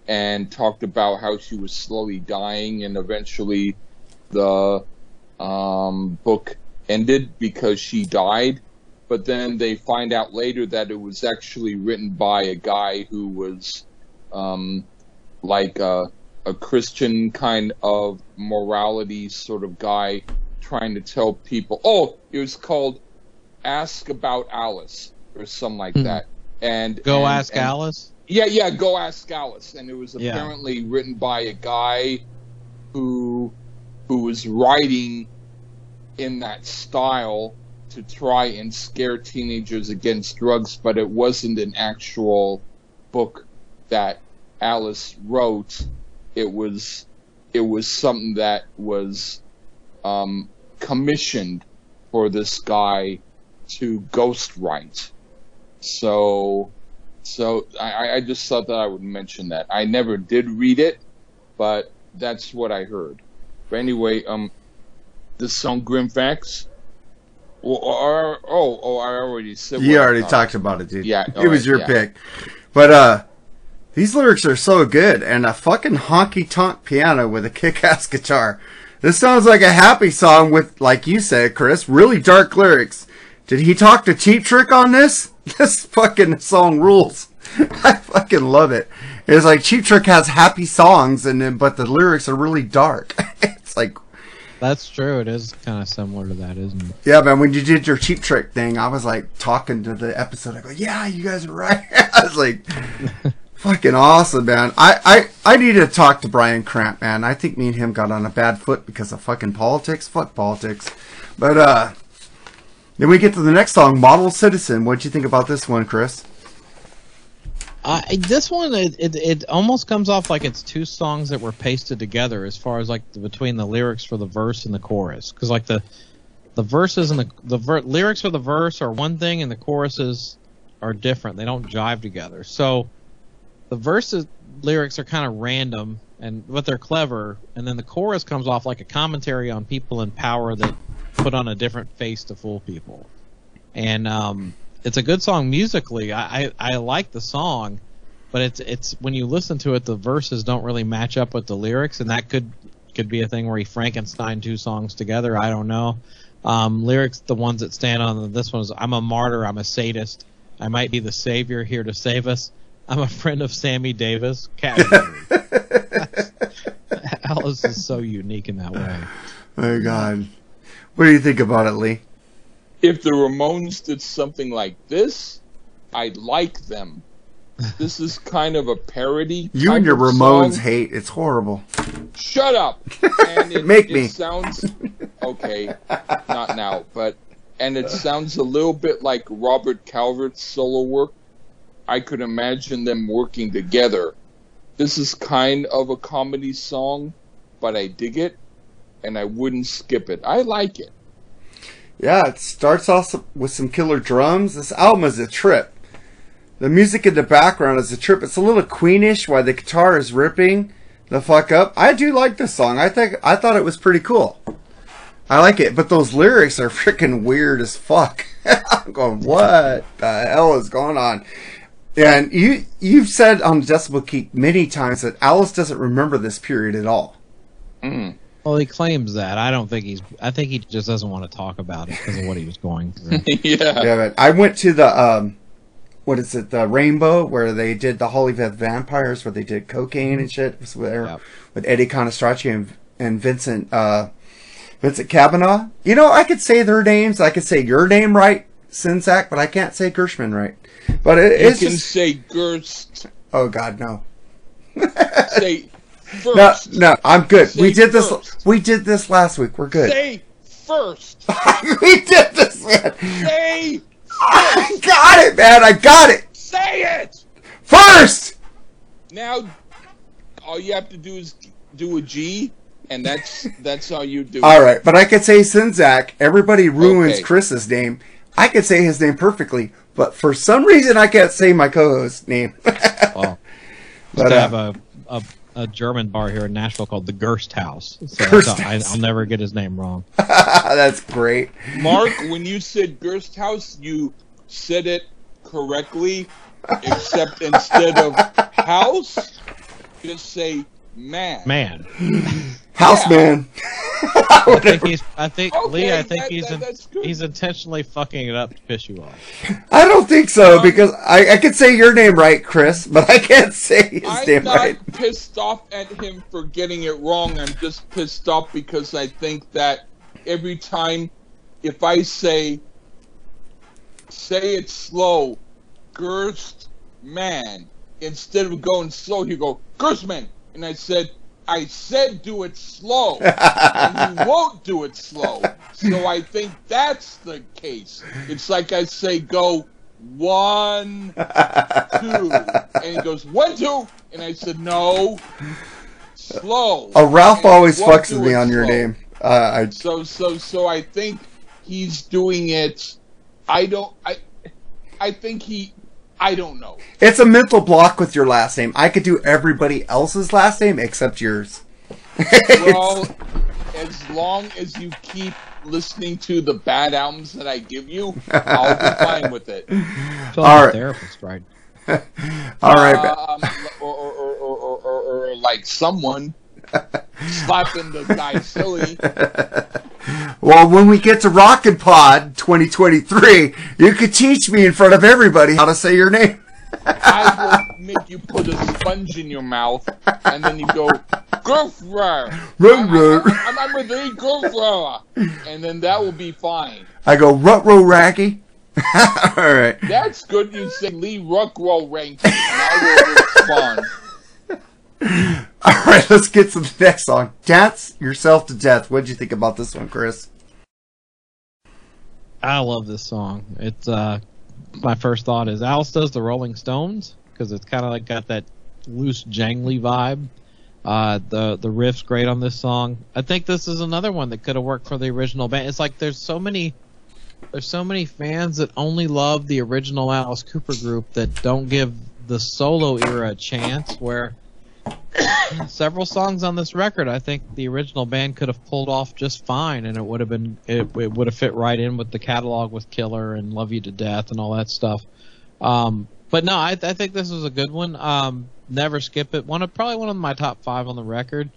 and talked about how she was slowly dying and eventually the um, book ended because she died but then they find out later that it was actually written by a guy who was um, like a, a Christian kind of morality sort of guy trying to tell people oh it was called ask about Alice or something like Hmm. that and go and- ask and- Alice yeah, yeah, go ask Alice. And it was Yeah. apparently written by a guy who who was writing in that style to try and scare teenagers against drugs, but it wasn't an actual book that Alice wrote. It was it was something that was um, commissioned for this guy to ghostwrite. So so I, I just thought that I would mention that. I never did read it, but that's what I heard. But anyway, um, the song Grim Facts. Or, or, oh, oh, I already said. You already talked about it, dude. Yeah, it was your yeah. pick. But uh, these lyrics are so good, and a fucking honky tonk piano with a kick ass guitar. This sounds like a happy song with, like you said, Chris, really dark lyrics. Did he talk to Cheap Trick on this? This fucking song rules. I fucking love it. It's like Cheap Trick has happy songs, and then but the lyrics are really dark. it's like That's true. It is kind of similar to that, isn't it? Yeah, man, when you did your cheap trick thing, I was like talking to the episode. I go, yeah, you guys are right. I was like, fucking awesome, man. I, I, I need to talk to Brian Cramp, man. I think me and him got on a bad foot because of fucking politics. Fuck politics. But, uh, then we get to the next song, Model Citizen. What'd you think about this one, Chris? Uh, this one, it, it it almost comes off like it's two songs that were pasted together, as far as like the, between the lyrics for the verse and the chorus, because like the the verses and the the ver- lyrics for the verse are one thing, and the choruses are different. They don't jive together. So the verses lyrics are kind of random, and but they're clever, and then the chorus comes off like a commentary on people in power that put on a different face to fool people. And um, it's a good song musically. I, I, I like the song, but it's it's when you listen to it, the verses don't really match up with the lyrics, and that could could be a thing where he Frankenstein two songs together. I don't know. Um, lyrics, the ones that stand on this one is I'm a martyr, I'm a sadist, I might be the savior here to save us. I'm a friend of Sammy Davis. Alice is so unique in that way. Oh, God. What do you think about it, Lee? If the Ramones did something like this, I'd like them. This is kind of a parody. You and your Ramones song. hate. It's horrible. Shut up. And it, Make it me. sounds okay, not now, but and it sounds a little bit like Robert Calvert's solo work. I could imagine them working together. This is kind of a comedy song, but I dig it, and I wouldn't skip it. I like it. Yeah, it starts off with some killer drums. This album is a trip. The music in the background is a trip. It's a little queenish while the guitar is ripping the fuck up. I do like this song. I think I thought it was pretty cool. I like it, but those lyrics are freaking weird as fuck. I'm going, what the hell is going on? And you you've said on Decibel Geek many times that Alice doesn't remember this period at all. Mm. Well, he claims that. I don't think he's. I think he just doesn't want to talk about it because of what he was going through. yeah. Yeah, but I went to the um, what is it, the Rainbow, where they did the Hollywood Vampires, where they did cocaine and shit. It was there Yep. with Eddie Conostracci and and Vincent uh, Vincent Kavanaugh. You know, I could say their names. I could say your name right, Czynszak, but I can't say Gershman right. But it, You it's can just say Gerst. oh god no. Say No, first. no, I'm good. Say we did this. first. We did this last week. We're good. Say first. we did this, man. Say I got it, man. I got it. say it. First. Now, all you have to do is do a G, and that's that's all you do. it. All right, but I could say Czynszak. Everybody ruins Okay. Chris's name. I could say his name perfectly, but for some reason I can't say my co-host's name. Well, but to have uh, a, a a German bar here in Nashville called the Gerst House. So Gerst I, House. I'll never get his name wrong. that's great. Mark, when you said Gerst House, you said it correctly, except instead of house, just say man. Man, Houseman. I think he's. I think Lee. I think that- he's. that- in- that's good. he's intentionally fucking it up to piss you off. I don't think so um, because I, I could say your name right, Chris, but I can't say his I'm name not right. pissed off at him for getting it wrong. I'm just pissed off because I think that every time, if I say, say it slow, Gerst man, instead of going slow, you go Gerstman, and I said, I said do it slow, and you won't do it slow. So I think that's the case. It's like I say, go one, two, and he goes one, two, and I said no, slow. Oh, Ralph And always fucks with me on your slow. name. Uh, I So so so I think he's doing it. I don't. I I think he. I don't know. it's a mental block with your last name. I could do everybody else's last name except yours. Well, as long as you keep listening to the bad albums that I give you, I'll be fine with it. Feel All like a right. therapist, right? All right. ba- Um, or, or, or, or, or, or, or like someone slapping the guy silly. Well, when we get to Rockin' Pod 2023, you could teach me in front of everybody how to say your name. I will make you put a sponge in your mouth, and then you go, Gurfra. Ruh, ruh. I'm, I'm with the Gurfra. And then that will be fine. I go, Rutro Raggy. All right. That's good. You say Lee Ruckwell ranking, and I will respond. All right, let's get to the next song. Dance Yourself to Death. What'd you think about this one, Chris? I love this song. It's uh, my first thought is Alice does the Rolling Stones because it's kind of like got that loose, jangly vibe. Uh, the the riff's great on this song. I think this is another one that could have worked for the original band. It's like there's so many there's so many fans that only love the original Alice Cooper group that don't give the solo era a chance. Where several songs on this record, I think the original band could have pulled off just fine, and it would have been it, it would have fit right in with the catalog with Killer and Love You to Death and all that stuff. Um, but no, I, I think this is a good one. Um, never skip it. One of probably one of my top five on the record.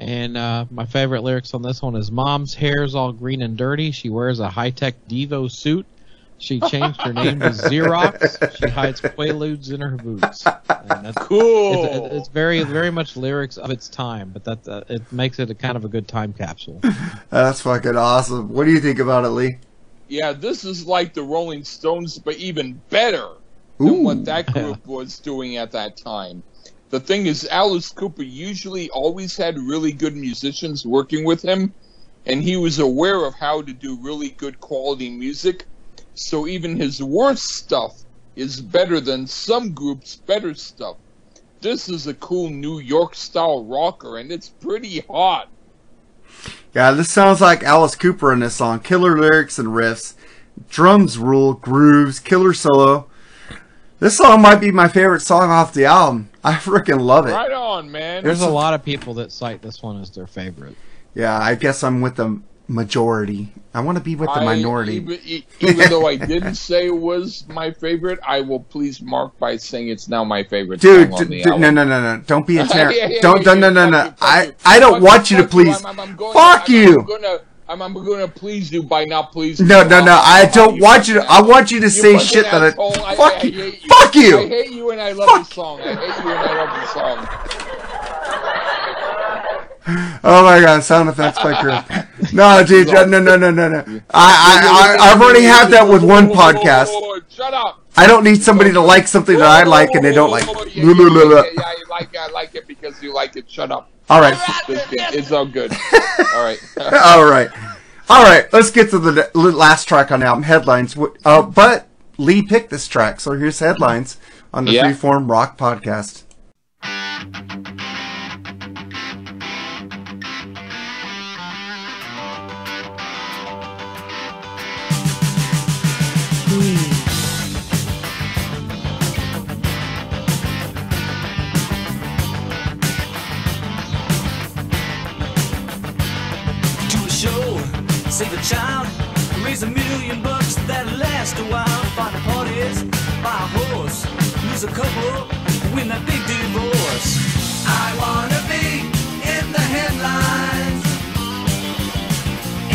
And uh, my favorite lyrics on this one is Mom's hair's all green and dirty. She wears a high tech Devo suit. She changed her name to Xerox. She hides Quaaludes in her boots. And that's, Cool. it's, it's very, very much lyrics of its time, but that uh, it makes it a kind of a good time capsule. That's fucking awesome. What do you think about it, Lee? yeah, this is like the Rolling Stones, but even better than Ooh. what that group was doing at that time. The thing is, Alice Cooper usually always had really good musicians working with him, and he was aware of how to do really good quality music. So even his worst stuff is better than some groups' better stuff. This is a cool New York style rocker, and it's pretty hot. Yeah, this sounds like Alice Cooper in this song. Killer lyrics and riffs. Drums rule, grooves, killer solo. This song might be my favorite song off the album. I freaking love it. Right on, man. There's a lot of people that cite this one as their favorite. Yeah, I guess I'm with the majority. I want to be with the I- minority. Even, even though I didn't say it was my favorite, I will please mark by saying it's now my favorite Dude, d- d- no, no, no, no! Don't be a terror. yeah, yeah, don't, yeah, no, no, no, fuck no! I. I don't Fuck want you to please. Going, Fuck you. I'm gonna, I'm, I'm gonna please you by not pleasing. No, no, no! I don't want you to. I want you to say shit that I. Fuck you! hate you. I hate you and I love Fuck. the song. I hate you and I love the song. Oh my god! Sound effects by Chris. No, dude, no, no, no, no, no, no! I, I, I, I've already had that with one podcast. Shut up. I don't need somebody to like something that I like and they don't like. Yeah, yeah, yeah, yeah, I like it. I like it because you like it. Shut up. All right, It's, all good. All right. all right, all right. Let's get to the the last track on the album, headlines. Uh, but Lee picked this track, so here's headlines on the Yeah. Freeform Rock podcast. Save a child, raise a million bucks that last a while. Find parties, buy a horse, lose a couple, win that big divorce. I wanna be in the headlines.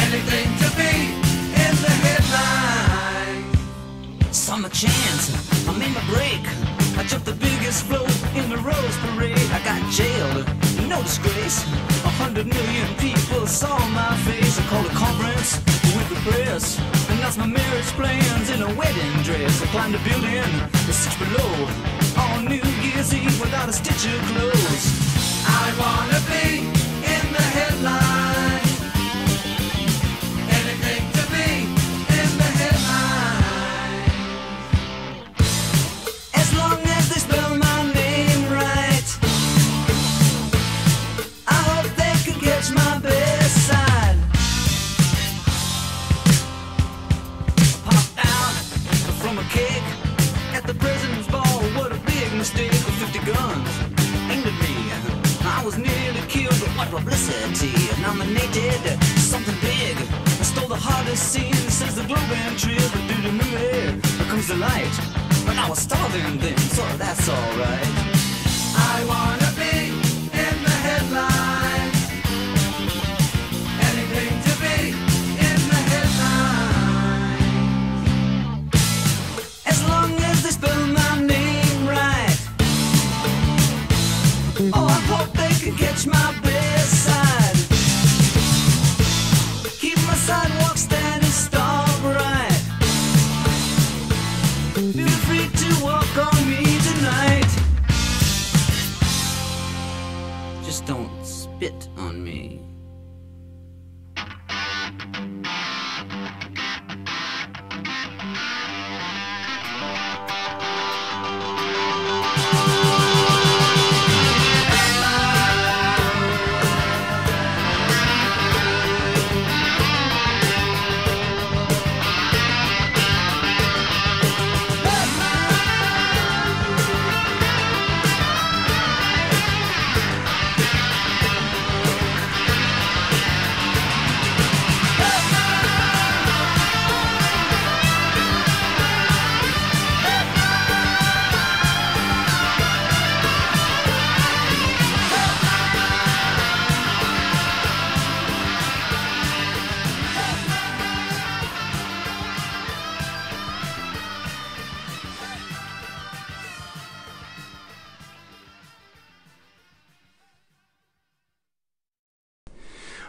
Anything to be in the headlines. Summer chance, I made my break. I jumped the biggest float in the Rose Parade. I got jailed, no disgrace. A hundred million people saw my face. I called a conference with the press. And announced my marriage plans in a wedding dress. I climbed a building, the six below. On New Year's Eve without a stitch of clothes. I wanna be publicity. Nominated something big. I stole the hardest scene, says the Globe and Trib. But through the movie comes the light. But I was starving then, so that's alright. I wanna be in the headlines. Anything to be in the headlines. As long as they spell my name right. Oh, I hope they can catch my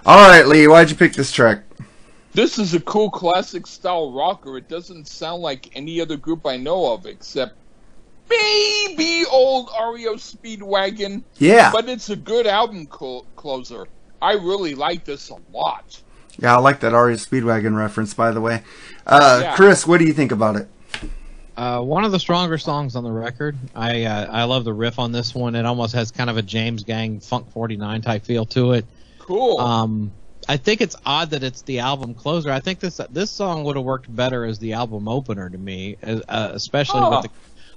All right, Lee, why'd you pick this track? This is a cool classic style rocker. It doesn't sound like any other group I know of except maybe old REO Speedwagon, Yeah, but it's a good album clo- closer. I really like this a lot. yeah, I like that REO Speedwagon reference, by the way. Uh, Yeah. Chris, what do you think about it? Uh, one of the stronger songs on the record. I uh, I love the riff on this one. It almost has kind of a James Gang Funk 49 type feel to it. Cool. Um, I think it's odd that it's the album closer. I think this this song would have worked better as the album opener to me, uh, especially Oh. with the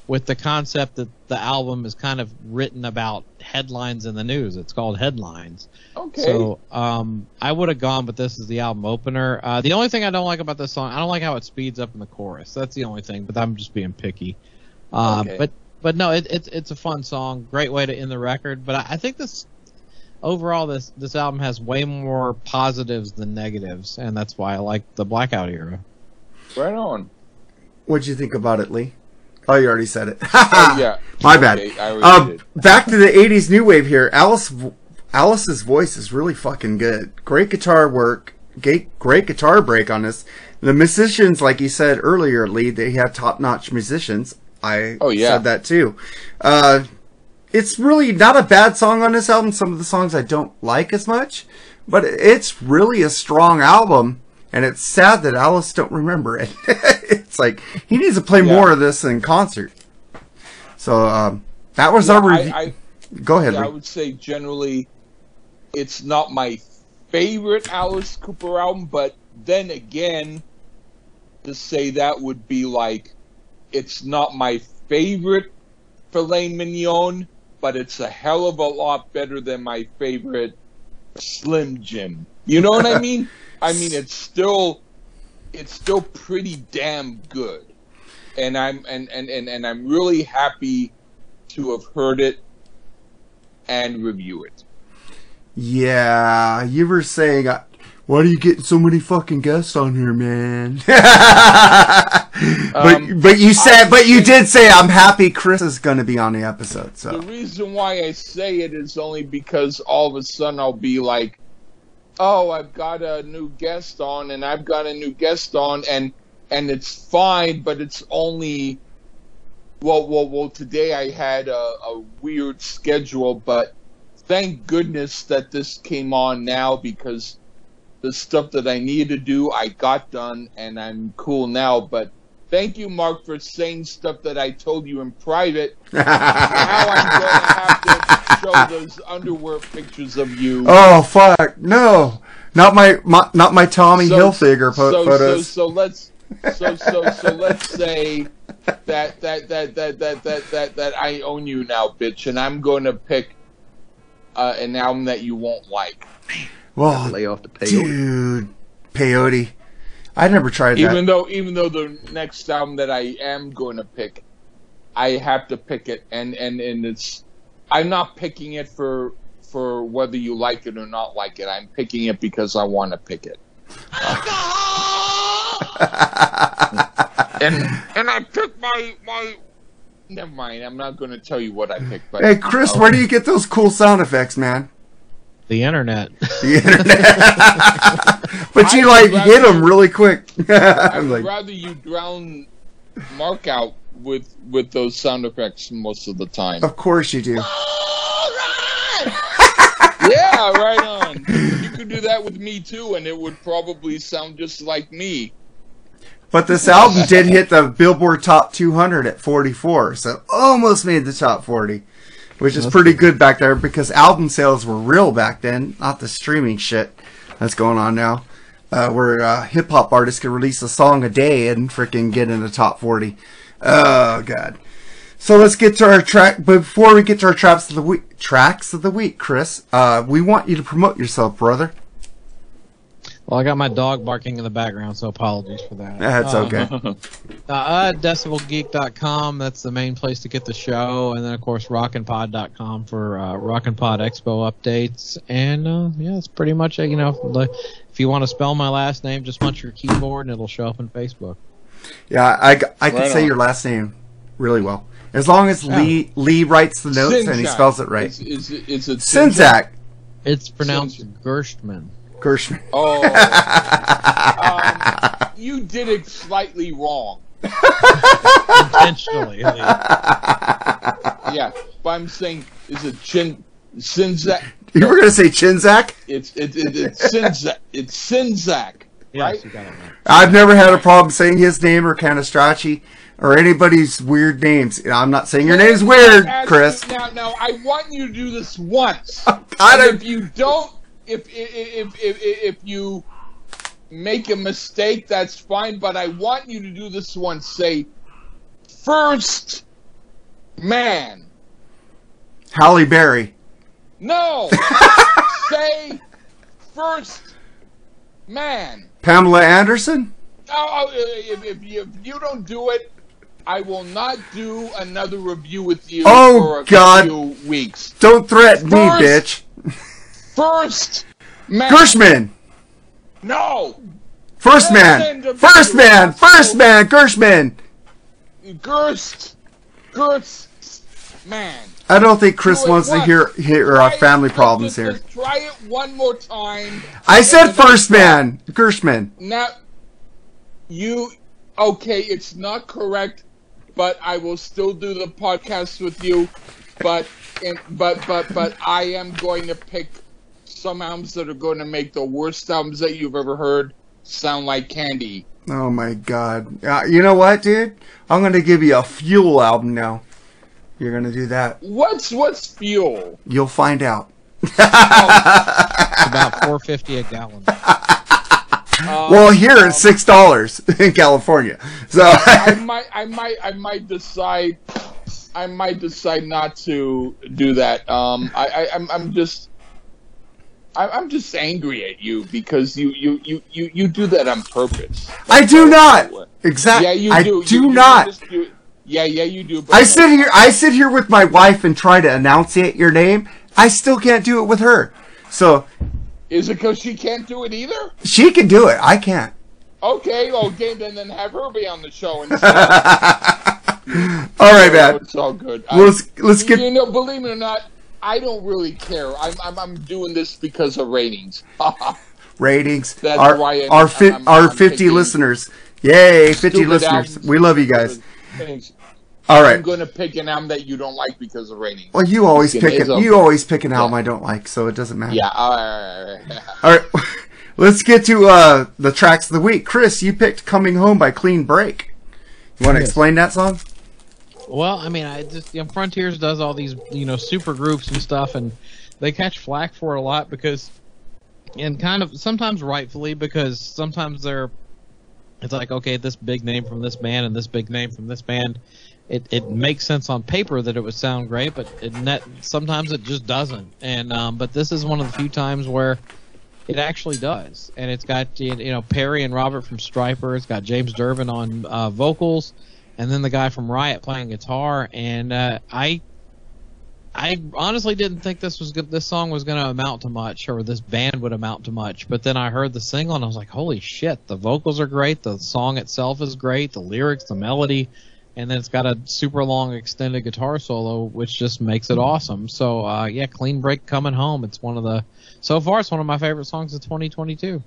with the concept that the album is kind of written about headlines in the news. It's called Headlines. okay. So um, I would have gone, but this is the album opener. Uh, the only thing I don't like about this song, I don't like how it speeds up in the chorus. That's the only thing, but I'm just being picky. Uh, Okay. But but no, it, it's it's a fun song, great way to end the record. But I, I think this overall this this album has way more positives than negatives, and that's why I like the Blackout era. right on. What'd you think about it, Lee? Oh, you already said it. Oh, yeah. My bad. Okay, I already Um, back to the '80s new wave here. Alice, Alice's voice is really fucking good. Great guitar work. Great, great guitar break on this. The musicians, like you said earlier, Lee, they have top-notch musicians. I Oh, yeah. said that too. Uh, it's really not a bad song on this album. Some of the songs I don't like as much, but it's really a strong album. And it's sad that Alice don't remember it. it's like he needs to play Yeah. more of this in concert. So um, that was Yeah, our review. I, Go ahead. yeah, I would say generally it's not my favorite Alice Cooper album, but then again, to say that would be like it's not my favorite filet mignon, but it's a hell of a lot better than my favorite Slim Jim. You know what I mean? I mean it's still it's still pretty damn good. And I'm and, and, and, and I'm really happy to have heard it and review it. Yeah, you were saying, uh, why are you getting so many fucking guests on here, man? but Um, but you said, I but you did say, I'm happy Chris is going to be on the episode. So The reason why I say it is only because all of a sudden I'll be like, "Oh, I've got a new guest on, and I've got a new guest on, and and it's fine, but it's only." Well, well, well. Today I had a, a weird schedule, but thank goodness that this came on now because the stuff that I needed to do I got done, and I'm cool now. But thank you, Mark, for saying stuff that I told you in private now I'm going to have to show those underwear pictures of you. oh fuck, no, not my, my not my Tommy So- Hilfiger po- so, photos. So, so let's so so so let's say that that that that that that that that I own you now, bitch, and I'm going to pick uh, an album that you won't like. Well, Lay off the peyote. dude, peyote. I never tried that. Even though even though the next album that I am going to pick, I have to pick it, and and and it's I'm not picking it for for whether you like it or not like it. I'm picking it because I want to pick it. and and I picked my my. Never mind. I'm not going to tell you what I picked. But hey, Chris, where do you get those cool sound effects, man? The internet. The internet. but you like would hit rather- them really quick. I would like, rather you drown Mark out with with those sound effects most of the time. of course you do. yeah, right on. You could do that with me too, and it would probably sound just like me. But this album did hit the Billboard Top 200 at 44, so almost made the top 40, which is pretty good back there because album sales were real back then, not the streaming shit that's going on now, uh, where uh, hip hop artists could release a song a day and freaking get in the top 40. Oh god. So let's get to our track. But before we get to our traps of the week, tracks of the week, Chris, uh, we want you to promote yourself, brother. Well, I got my dog barking in the background, so apologies for that. That's Uh, okay. Uh, uh, decibelgeek.com. That's the main place to get the show, and then of course rockinpod.com for uh, Rockin' Pod Expo updates. And uh, yeah, it's pretty much you know if you want to spell my last name, just punch your keyboard and it'll show up on Facebook. Yeah, I, I can Right say on. your last name really well. As long as Lee Lee writes the notes and he spells it right. It's, is, is it Sinzak. It's pronounced Sinjak. Gerstmann. Gershman. Oh, um, you did it slightly wrong. Intentionally. Yeah, but I'm saying is it Chin Sinzak? You were gonna say Chinzak? It's it, it, it's Sinzak. It's Sinzak, right? yes, you right. I've never had a problem saying his name or Canastracci or anybody's weird names. I'm not saying your name's weird, Chris. you- Now, now, I want you to do this once. I don't- if you don't, if if, if if if you make a mistake, that's fine. But I want you to do this one. Say, first man. Halle Berry. No. Say, first man. Pamela Anderson? Oh, if, if, you, if you don't do it, I will not do another review with you Oh, for a God. few weeks. Don't threaten me, bitch. First- First man. Gershman! No. First man! First man! First man! Gershman! Gerst. Gerst. Man. I don't think Chris Do it wants to hear hear Try our family just- problems here. try it one more time. I said first stop. man! Gershman. Now, you okay? It's not correct, but I will still do the podcast with you. But and, but but but I am going to pick some albums that are going to make the worst albums that you've ever heard sound like candy. Oh my god. Uh, you know what, dude? I'm gonna give you a fuel album now. You're gonna do that. What's what's fuel? You'll find out. It's about 450 a gallon. Um, Well, here it's six dollars in California. So I might I might I might decide I might decide not to do that. Um, I, I I'm I'm just. I- I'm just angry at you because you, you, you, you, you do that on purpose. I do not. Exactly. Yeah, you I do. do You- you not. just do- yeah, yeah, you do. But I sit here. I sit here with my wife and try to enunciate your name. I still can't do it with her. So Is it because she can't do it either? she can do it. I can't. Okay, okay, then then have her be on the show instead. All right, man. It's all good. Well, let's let's get. You know, believe it or not, I don't really care. I'm I'm, I'm doing this because of ratings. ratings. That's our why I'm- our, fi- I'm- our I'm 50 picking listeners. Yay, 50 listeners. albums. We love you guys. Things. All I'm going to pick an album that you don't like because of ratings. Well, you always pick it. okay. You always pick an album I don't like, so it doesn't matter. Yeah. All right, all right, all right. All right. Let's get to uh, the tracks of the week. Chris, you picked "Coming Home" by Clean Break. You want to Yes. explain that song? Well, I mean, I just you know, Frontiers does all these you know super groups and stuff, and they catch flack for it a lot because, and kind of sometimes rightfully because sometimes they're, it's like okay, this big name from this band and this big name from this band, it it makes sense on paper that it would sound great, but it net sometimes it just doesn't, and um, but this is one of the few times where. It actually does, and it's got you know Perry and Robert from Stryper. It's got James Durbin on uh, vocals, and then the guy from Riot playing guitar. And uh, I, I honestly didn't think this was good. This song was going to amount to much, or this band would amount to much. But then I heard the single, and I was like, "Holy shit!" The vocals are great. The song itself is great. The lyrics, the melody, and then it's got a super long extended guitar solo, which just makes it awesome. So uh, yeah, Clean Break coming home. It's one of the so far it's one of my favorite songs of 2022.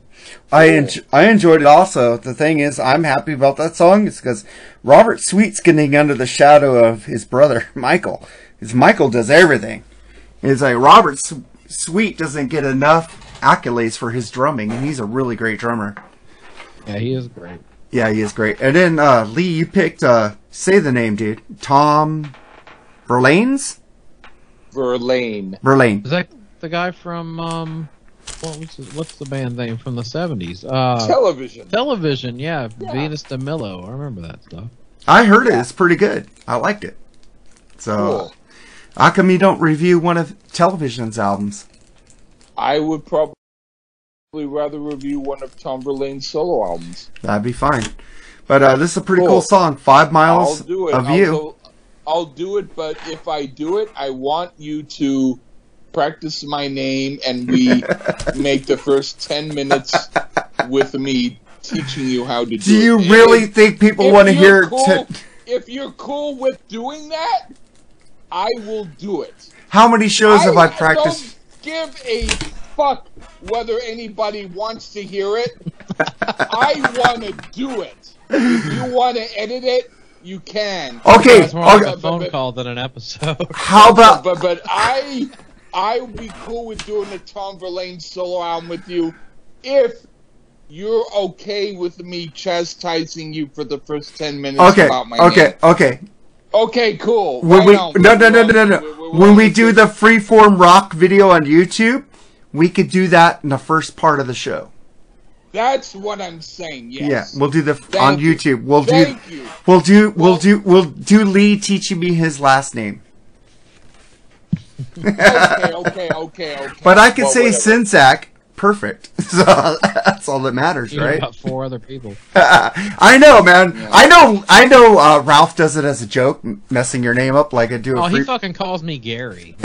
I en- I enjoyed it also. The thing is, I'm happy about that song. It's because Robert Sweet's getting under the shadow of his brother Michael. Because Michael does everything. It's like Robert S- Sweet doesn't get enough accolades for his drumming, and he's a really great drummer. Yeah, he is great. Yeah, he is great. And then uh, Lee, you picked uh, say the name, dude. Tom Verlaines. Verlaine. Verlaine. Is that the guy from um, what was his, what's the band name from the 70s? Uh, Television. Television, yeah, Venus de Milo. I remember that stuff. I heard it. It's pretty good. I liked it. So, Cool. how come you don't review one of Television's albums? I would probably rather review one of Tom Verlaine's solo albums. That'd be fine. But uh, this is a pretty cool, Cool. song. Five I'll miles of I'll you. go- I'll do it, but if I do it, I want you to practice my name and we make the first 10 minutes with me teaching you how to do, Do you it. really If- think people want to hear? Cool, T- if you're cool with doing that, I will do it. how many shows have I practiced? Give a fuck whether anybody wants to hear it. I want to do it. If you want to edit it, you can. Okay, That's more like a phone call than an episode. How about But but I I would be cool with doing the Tom Verlaine solo album with you if you're okay with me chastising you for the first ten minutes okay, about my okay, name. okay. Okay, cool. When Right we on. no no no no no We- no. we- we- When we do the freeform rock video on YouTube, we could do that in the first part of the show. That's what I'm saying. Yes. Yeah, we'll do the Thank on you. YouTube. We'll do Thank you. we'll do we'll Well- do we'll do Lee teaching me his last name. Okay, okay, okay, okay. But I could Well, say whatever. Czynszak perfect. So that's all that matters, You right? about four other people. I know, man. I know. I know. Uh, Ralph does it as a joke, messing your name up like I do. A Oh, free- he fucking calls me Gary.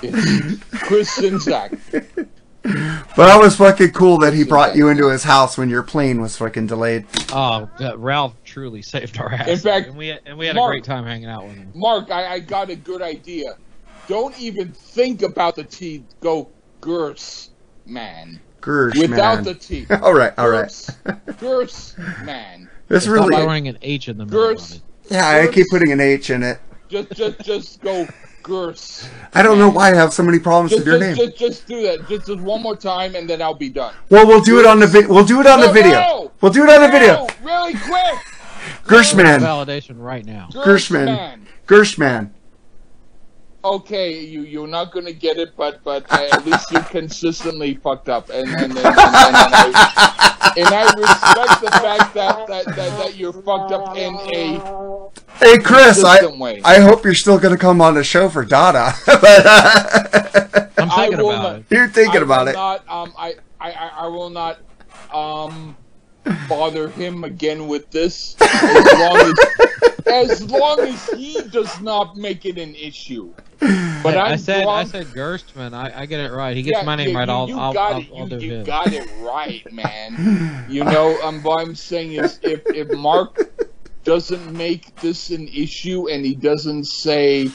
Chris Czynszak. but that was fucking cool that he brought you into his house when your plane was fucking delayed. Oh, that Ralph truly saved our ass. In fact, and we and we had Mark- a great time hanging out with him. Mark, I, I got a good idea. Don't even think about the T. Go Gers, man. Gersh, Without man. the T. all right, all right. Gers, Gers, man. It's Stop really. throwing an H in the middle of Gers. it. Yeah, I keep putting an H in it. Just, just, just go Gers. I don't know why I have so many problems Just, with your just, name. just, just do that. Just, just one more time, and then I'll be done. Well, we'll do it on the vid. We'll do it on the video. no! We'll do it on the video. No, really quick. Gershman. Validation right now. Gershman. man. Gershman. Okay, you you're not gonna get it, but but uh, at least you consistently fucked up, and and and, and, and, I, and I respect the fact that, that, that, that you're fucked up in a Hey, Chris. I way. I hope you're still going to come on the show for Dada. but uh, I'm thinking about not- it. you're thinking I about will it. Not, um, I, I, I I will not um bother him again with this as long as as long as he does not make it an issue. But I I'm said I said Gerstmann. I, I get it right. He gets Yeah, my name you- right. you- I'll you I'll, got I'll, it. I'll You, do you his. got it right, man. You know, um, what I'm saying is, if if Mark doesn't make this an issue and he doesn't say,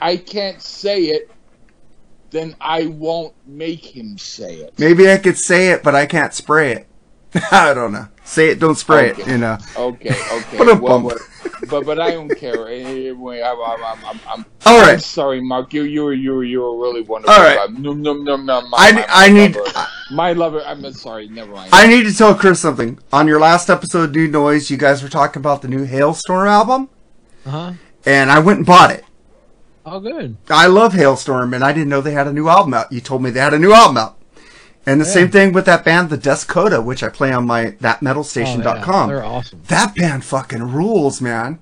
"I can't say it," then I won't make him say it. Maybe I could say it, but I can't spray it. I don't know. Say it, don't spray it. You know. Okay, okay. Ba-dum-bum. well, well, but but I don't care. Eh, eh, eh, anyway, I'm I'm I'm, I'm, I'm All I'm right. sorry, Mark. You you you you were really wonderful. All right. No no no no. My, I- my, I my need- lover. my lover. I'm sorry. Never mind. I need to tell Chris something. On your last episode, of New Noise, you guys were talking about the new Halestorm album, Uh huh. and I went and bought it. Oh, good. I love Halestorm, and I didn't know they had a new album out. You told me they had a new album out. And the same thing with that band, the Descoda, which I play on my Oh, yeah. thatmetalstation.com. They're awesome. that band fucking rules, man.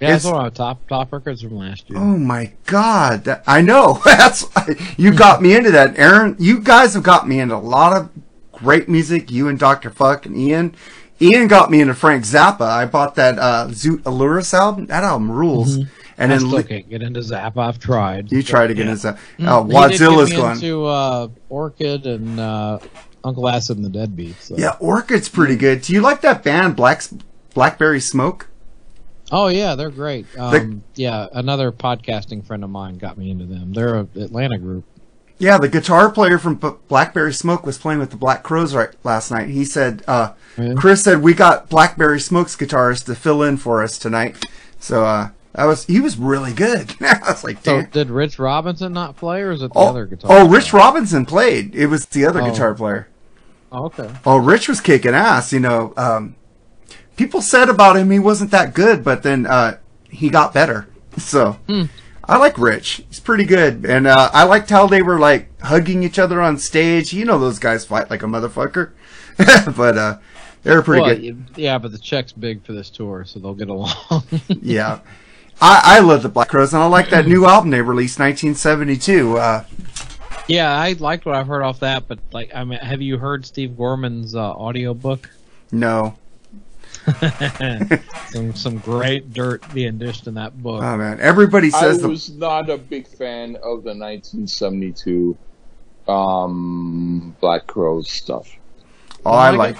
Yeah, It's- that's one of top top records from last year. Oh my god, that, I know. That's you got me into that, Aaron. You guys have got me into a lot of great music. You and Doctor Fuck and Ian. Ian got me into Frank Zappa. I bought that uh, Zoot Allures album. That album rules. And Mm-hmm. I then still Li- can't get into Zap. I've tried. you try to get into uh, Mm, he Wadzilla's going. into uh, Orchid and uh, Uncle Acid and the Deadbeats. So. Yeah, Orchid's pretty good. Do you like that band Black Blackberry Smoke? Oh yeah, they're great. Um, yeah, another podcasting friend of mine got me into them. They're a Atlanta group. Yeah, the guitar player from Blackberry Smoke was playing with the Black Crowes right last night. He said, uh, Yeah. Chris said we got Blackberry Smoke's guitarist to fill in for us tonight. So uh, that was he was really good. I was like, So did Rich Robinson not play, or is it the oh, other guitar? oh, player? Rich Robinson played. It was the other Oh. guitar player. Oh, okay. Oh, Rich was kicking ass. You know, um, people said about him he wasn't that good, but then uh, he got better. So Hmm. I like Rich. He's pretty good, and uh, I liked how they were like hugging each other on stage. You know, those guys fight like a motherfucker, but uh, they're pretty Well, good. yeah, but the check's big for this tour, so they'll get along. Yeah. I, I love the Black Crowes, and I like that new album they released, 1972. Uh, yeah, I liked what I've heard off that, but like, I mean, have you heard Steve Gorman's uh, audiobook? no, some some great dirt being dished in that book. oh man, everybody I says the was not a big fan of the 1972 um, Black Crowes stuff. oh, I I like,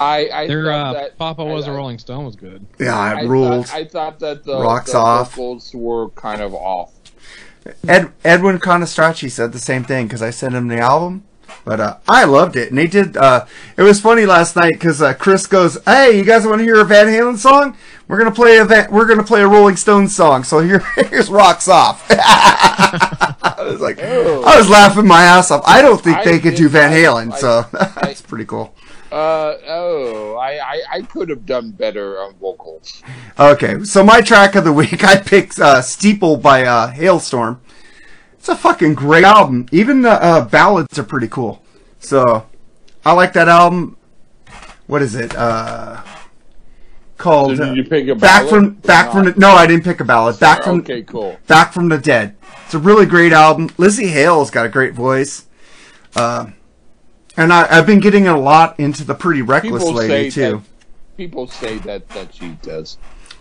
I, I Their thought uh, that Papa was I- a I- Rolling Stone was good. yeah, I it rules. Thought, I thought that the, Rocks the off. vocals were kind of off. Ed, Edwin Conestracci said the same thing because I sent him the album. But uh, I loved it, and they did. Uh, it was funny last night because uh, Chris goes, "Hey, you guys want to hear a Van Halen song? We're gonna play a Van- we're gonna play a Rolling Stones song. So here, here's Rocks Off." I was like, I was laughing my ass off. I don't think I they could do Van Halen, I- so I- that's pretty cool. Uh oh, I, I I could have done better on vocals. Okay, so my track of the week, I picked uh, "Steeple" by uh, Halestorm. It's a fucking great album. Even the uh, ballads are pretty cool. So I like that album. What is it? Uh, called So did you pick a Back from Back from the, No, I didn't pick a ballad. Back from okay, cool. Back from the Dead. It's a really great album. Lzzy Hale's got a great voice. Uh, and I, I've been getting a lot into the Pretty Reckless People lady too. that people say that that she does.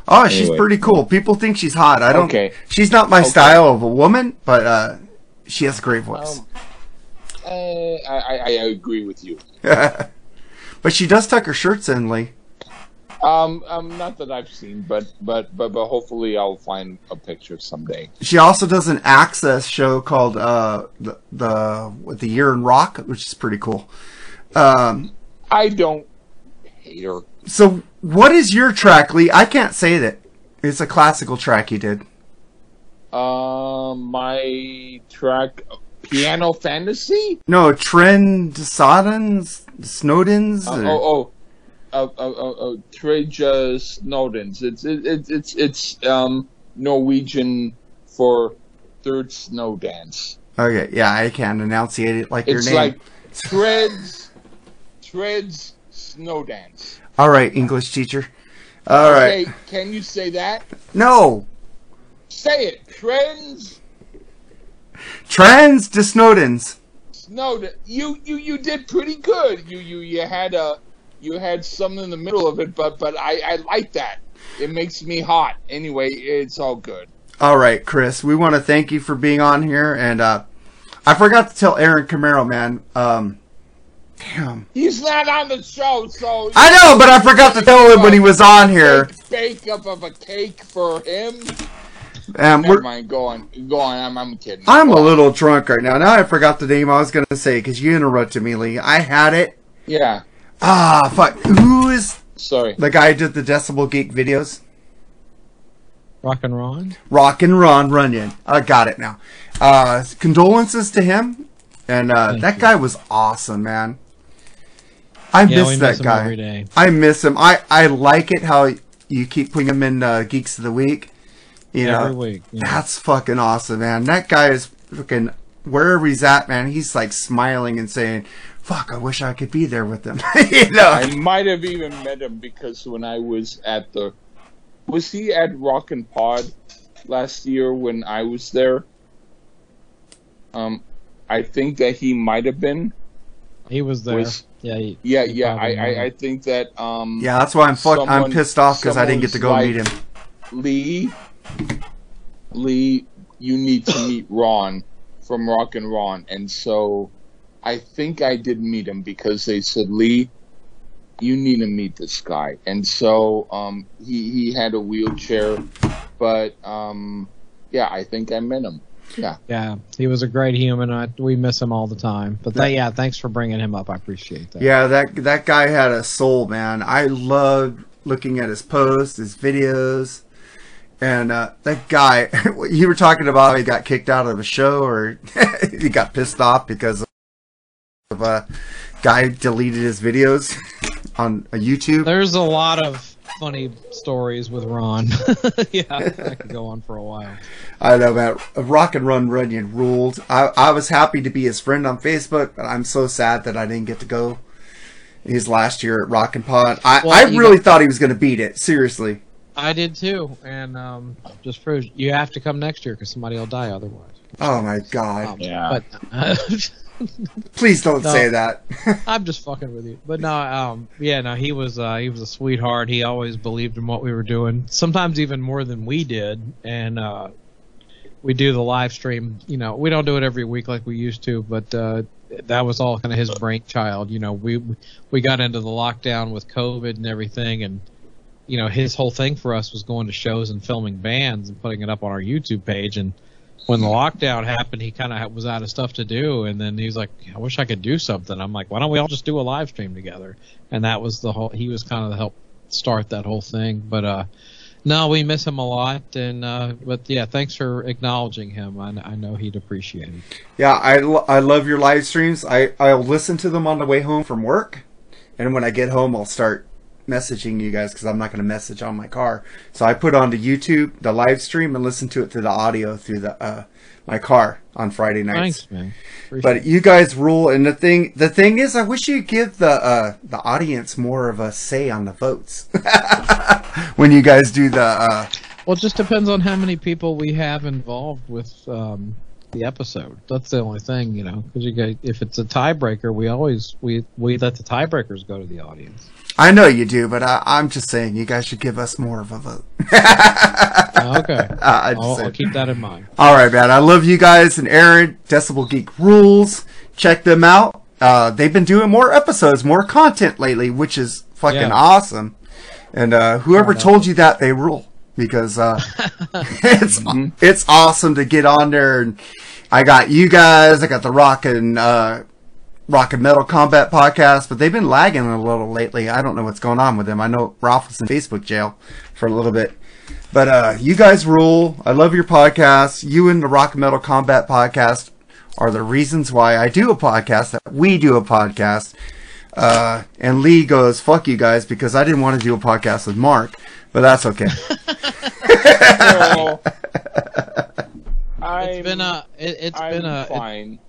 Oh, she's pretty cool. People think she's hot. I don't. Okay. She's not my Okay. style of a woman, but uh, she has a great voice. Um, uh, I, I I agree with you. but she does tuck her shirts in, Lee. Um, um, not that I've seen, but but but but hopefully I'll find a picture someday. She also does an Access show called uh, the the the Year in Rock, which is pretty cool. Um, I don't hate her. so, what is your track, Lee? I can't say that. It's a classical track you did. Um, my track, Piano Fantasy. No, Trend Sodens, Snowdens. Uh, or- oh oh. Uh, uh, uh, Treja Snowdens. It's it, it, it's it's um Norwegian for third snow dance. Okay, yeah, I can't enunciate it like your name. It's like treads, treads snow dance. All right, English teacher. All right. Okay, can you say that? No, Say it. Trends Trans to Snowdens. snow. You you you did pretty good. You you you had a you had something in the middle of it, but but I I like that. It makes me hot. Anyway, it's all good. All right, Chris. We want to thank you for being on here, and uh, I forgot to tell Aaron Camaro, man. Um, damn. He's not on the show, so I know, but I forgot to tell him when he was on here. Bake up of a cake for him. Um, Never mind. Go on. Go on. I'm I'm kidding. I'm Go a on. little drunk right now. Now I forgot the name I was gonna say because you interrupted me, Lee. I had it. Yeah. Ah, fuck. Who is Sorry. the guy who did the Decibel Geek videos? Rock and Ron. Rock and Ron Runyon. I got it now. Uh, condolences to him. And uh, Thank that you. guy was awesome, man. I Yeah, miss we that miss him guy. every day. I miss him. I, I like it how you keep putting him in uh, Geeks of the Week. You know, Every week. yeah. that's fucking awesome, man. That guy is fucking wherever he's at, man. He's like smiling and saying, "Fuck, I wish I could be there with him." you know, I might have even met him because when I was at the, was he at Rockin' Pod last year when I was there? Um, I think that he might have been. He was there. Was- yeah. He, Yeah, he yeah. I, I, I think that um. yeah. That's why I'm fuck. I'm pissed off because I didn't get to go someone's meet him. Lee, Lee, you need to meet Ron from Rock and Ron, and so I think I did meet him because they said Lee, you need to meet this guy, and so um, he he had a wheelchair, but um, yeah, I think I met him. Yeah, Yeah, he was a great human. I, we miss him all the time. But that, yeah, thanks for bringing him up. I appreciate that. Yeah, that that guy had a soul, man. I loved looking at his posts, his videos, and uh, that guy. you were talking about how he got kicked out of a show, or he got pissed off because of a guy deleted his videos on a YouTube. There's a lot of funny stories with Ron. yeah, I could go on for a while. I know, man. Rock and Run Runyon ruled. I, I was happy to be his friend on Facebook, but I'm so sad that I didn't get to go his last year at Rockin' Pod. I, Well, I really got- thought he was going to beat it. Seriously. I did too, and um, just proves you have to come next year because somebody will die otherwise. Oh my god. Um, Yeah. But Please don't No. say that. I'm just fucking with you. But no, um, yeah, no, he was uh, he was a sweetheart. He always believed in what we were doing. Sometimes even more than we did. And uh, we do the live stream. You know, we don't do it every week like we used to, but uh, that was all kind of his brainchild. You know, we we got into the lockdown with COVID and everything, and you know, his whole thing for us was going to shows and filming bands and putting it up on our YouTube page and when the lockdown happened, he kind of was out of stuff to do, and then he's like, "I wish I could do something." I'm like, "Why don't we all just do a live stream together?" And that was the whole. He was kind of the help start that whole thing, but uh, no, we miss him a lot, and uh, but yeah, thanks for acknowledging him. I, I know he'd appreciate it. Yeah, I, lo- I love your live streams. I, I'll listen to them on the way home from work. And when I get home, I'll start messaging you guys because I'm not going to message on my car. So I put onto YouTube the live stream and listen to it through the audio through the uh, my car on Friday nights. Thanks, man. But you guys rule, and the thing the thing is, I wish you give the uh, the audience more of a say on the votes when you guys do the. Uh, Well, it just depends on how many people we have involved with um, the episode. That's the only thing, you know. Because you get, if it's a tiebreaker, we always we we let the tiebreakers go to the audience. I know you do, but I, I'm just saying you guys should give us more of a vote. okay, I just I'll, I'll keep that in mind. All right, man. I love you guys and Aaron. Decibel Geek rules. Check them out. Uh, they've been doing more episodes, more content lately, which is fucking Yeah. awesome. And uh, whoever told you that, they rule because uh, it's it's awesome to get on there. And I got you guys. I got the rock and uh, rock and metal combat podcast, but they've been lagging a little lately. I don't know what's going on with them. I know Ralph was in Facebook jail for a little bit. But uh, you guys rule. I love your podcast. You and the Rock and Metal Combat podcast are the reasons why I do a podcast. That we do a podcast. Uh, and Lee goes, "Fuck you guys," because I didn't want to do a podcast with Mark. But that's okay. Well, It's been a it, it's I'm been a it- fine.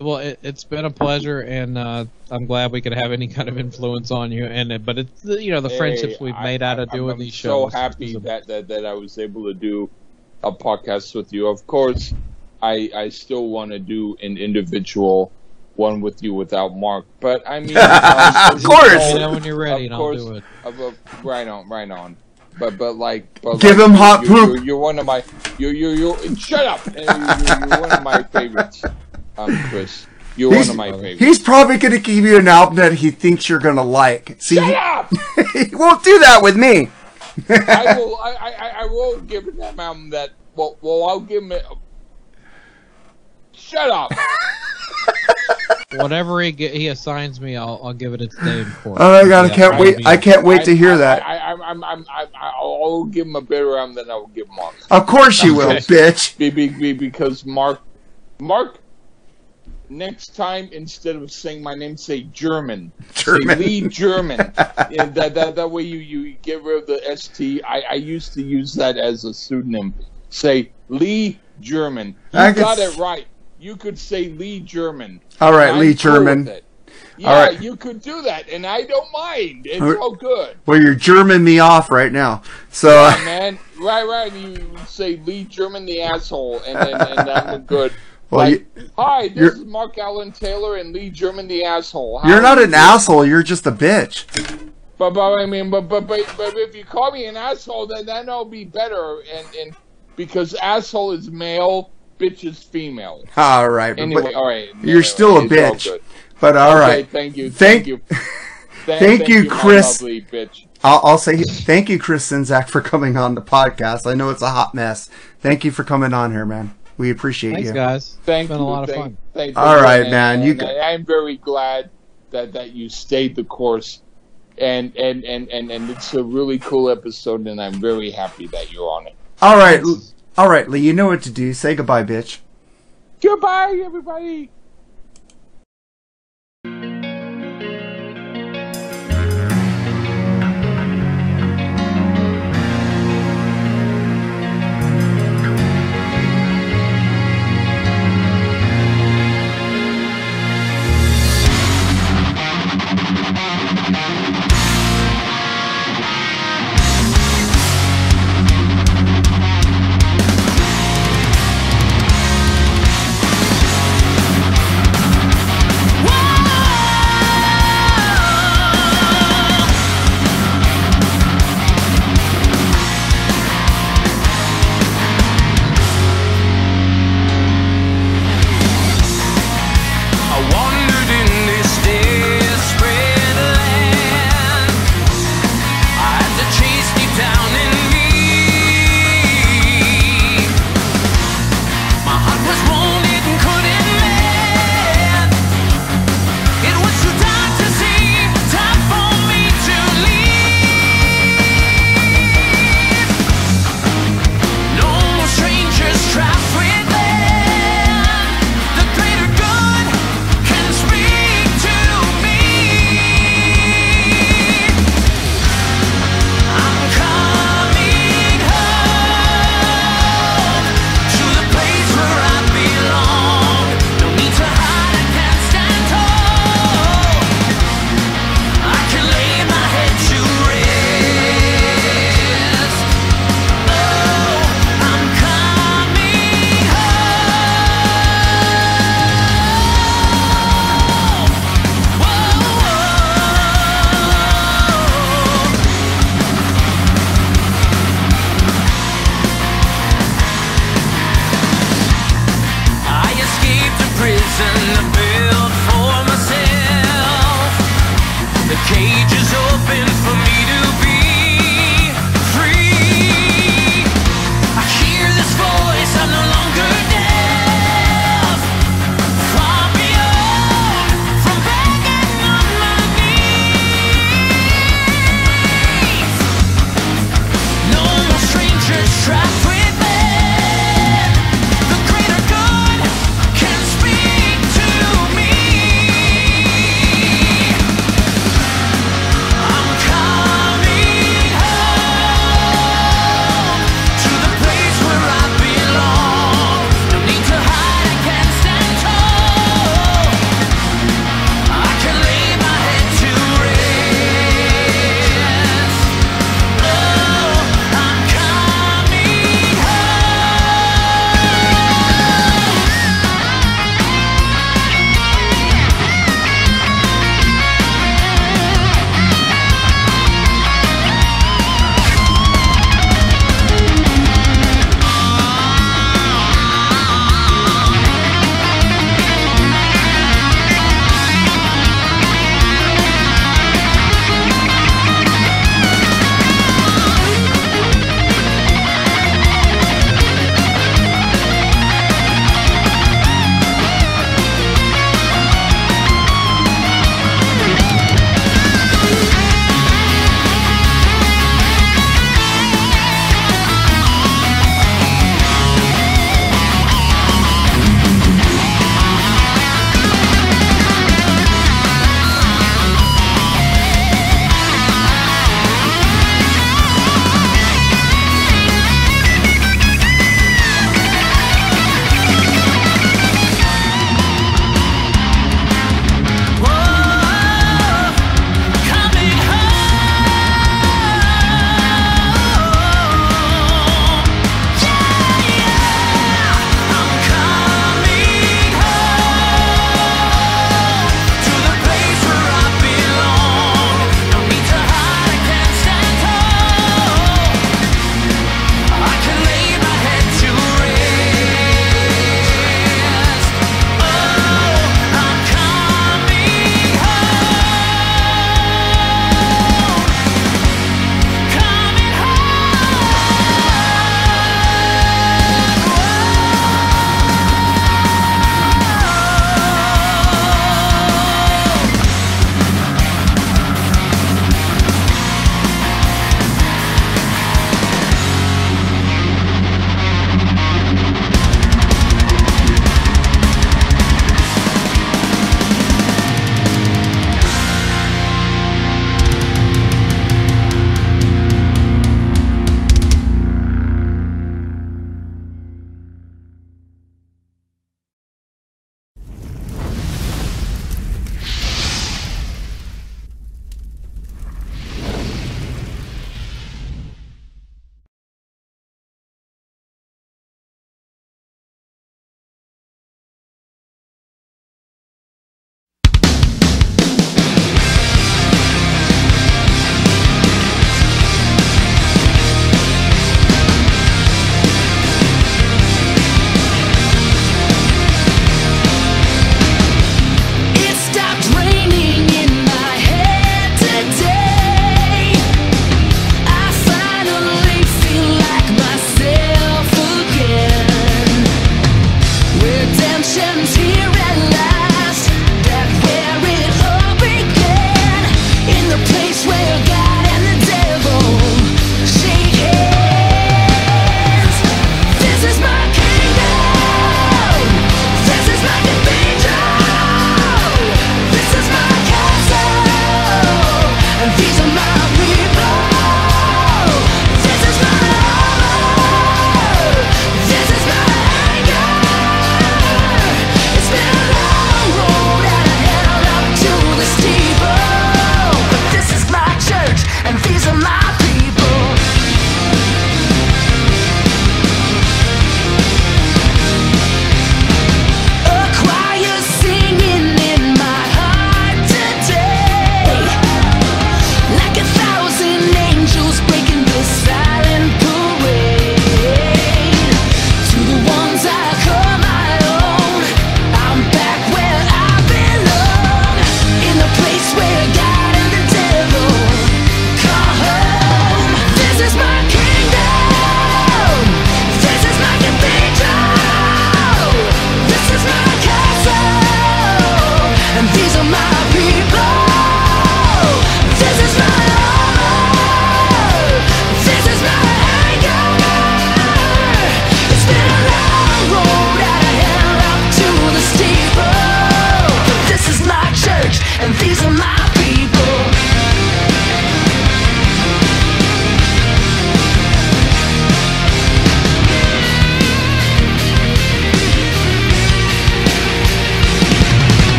Well it, it's been a pleasure, and uh, I'm glad we could have any kind of influence on you. And it- but it's the- you know the friendships we've I- made out of I- doing I'm these so shows. happy a- that, that that I was able to do a podcast with you. Of course, I I still want to do an individual one with you without Mark, but I mean, um, Of course. Let me know when you're ready, Of and course. I'll do it. of a, right on, right on. But but like, but Give like, him you- hot you, poop. You're, you're one of my you you you shut up. You're, you're, you're one of my favorites, um, Chris. You're He's- one of my favorites. He's probably going to give you an album that he thinks you're going to like. See, Shut up! he won't do that with me. I will. I, I, I will give him that album that. Well, well, I'll give him. It. Shut up! Whatever he get, he assigns me, I'll I'll give it its day in court. Oh my god, I can't I'll wait! be- I can't wait to hear I, that. I, I, I'm, I'm, I, I'll give him a better album than I will give Mark. Of course you will, bitch. Be, be, be, because Mark, Mark, next time instead of saying my name, say German. German. Say Lee German. yeah, that, that that way you, you get rid of the st. I, I used to use that as a pseudonym. Say Lee German. You I got s- it right. You could say Lee German. All right, Lee cool German. Yeah, All right. you could do that, and I don't mind. It's All good. Well, you're German me off right now. So, Yeah, man. Right, right. You say Lee German the asshole, and then and I'm good. Well, like, you- hi, this is Mark Allen Taylor and Lee German the asshole. How you're not an you? asshole. You're just a bitch. But, but I mean, but, but but but if you call me an asshole, then that'll be better. And and because asshole is male, bitch is female. All right, Anyway, all right. you're anyway, still a all bitch. But all Okay, right, Thank you. Thank- Thank, you. thank you, Chris. lovely bitch. I'll, I'll say thank you, Chris Czynszak, for coming on the podcast. I know it's a hot mess. Thank you for coming on here, man. We appreciate Thanks, you. guys. Thank it's been you. a lot of thank, fun. Thank All you, right, and- man, you and go- I, I'm very glad that that you stayed the course, and and and and and it's a really cool episode, and I'm very happy that you're on it. All right, all right, Lee. You know what to do. Say goodbye, bitch. Goodbye, everybody.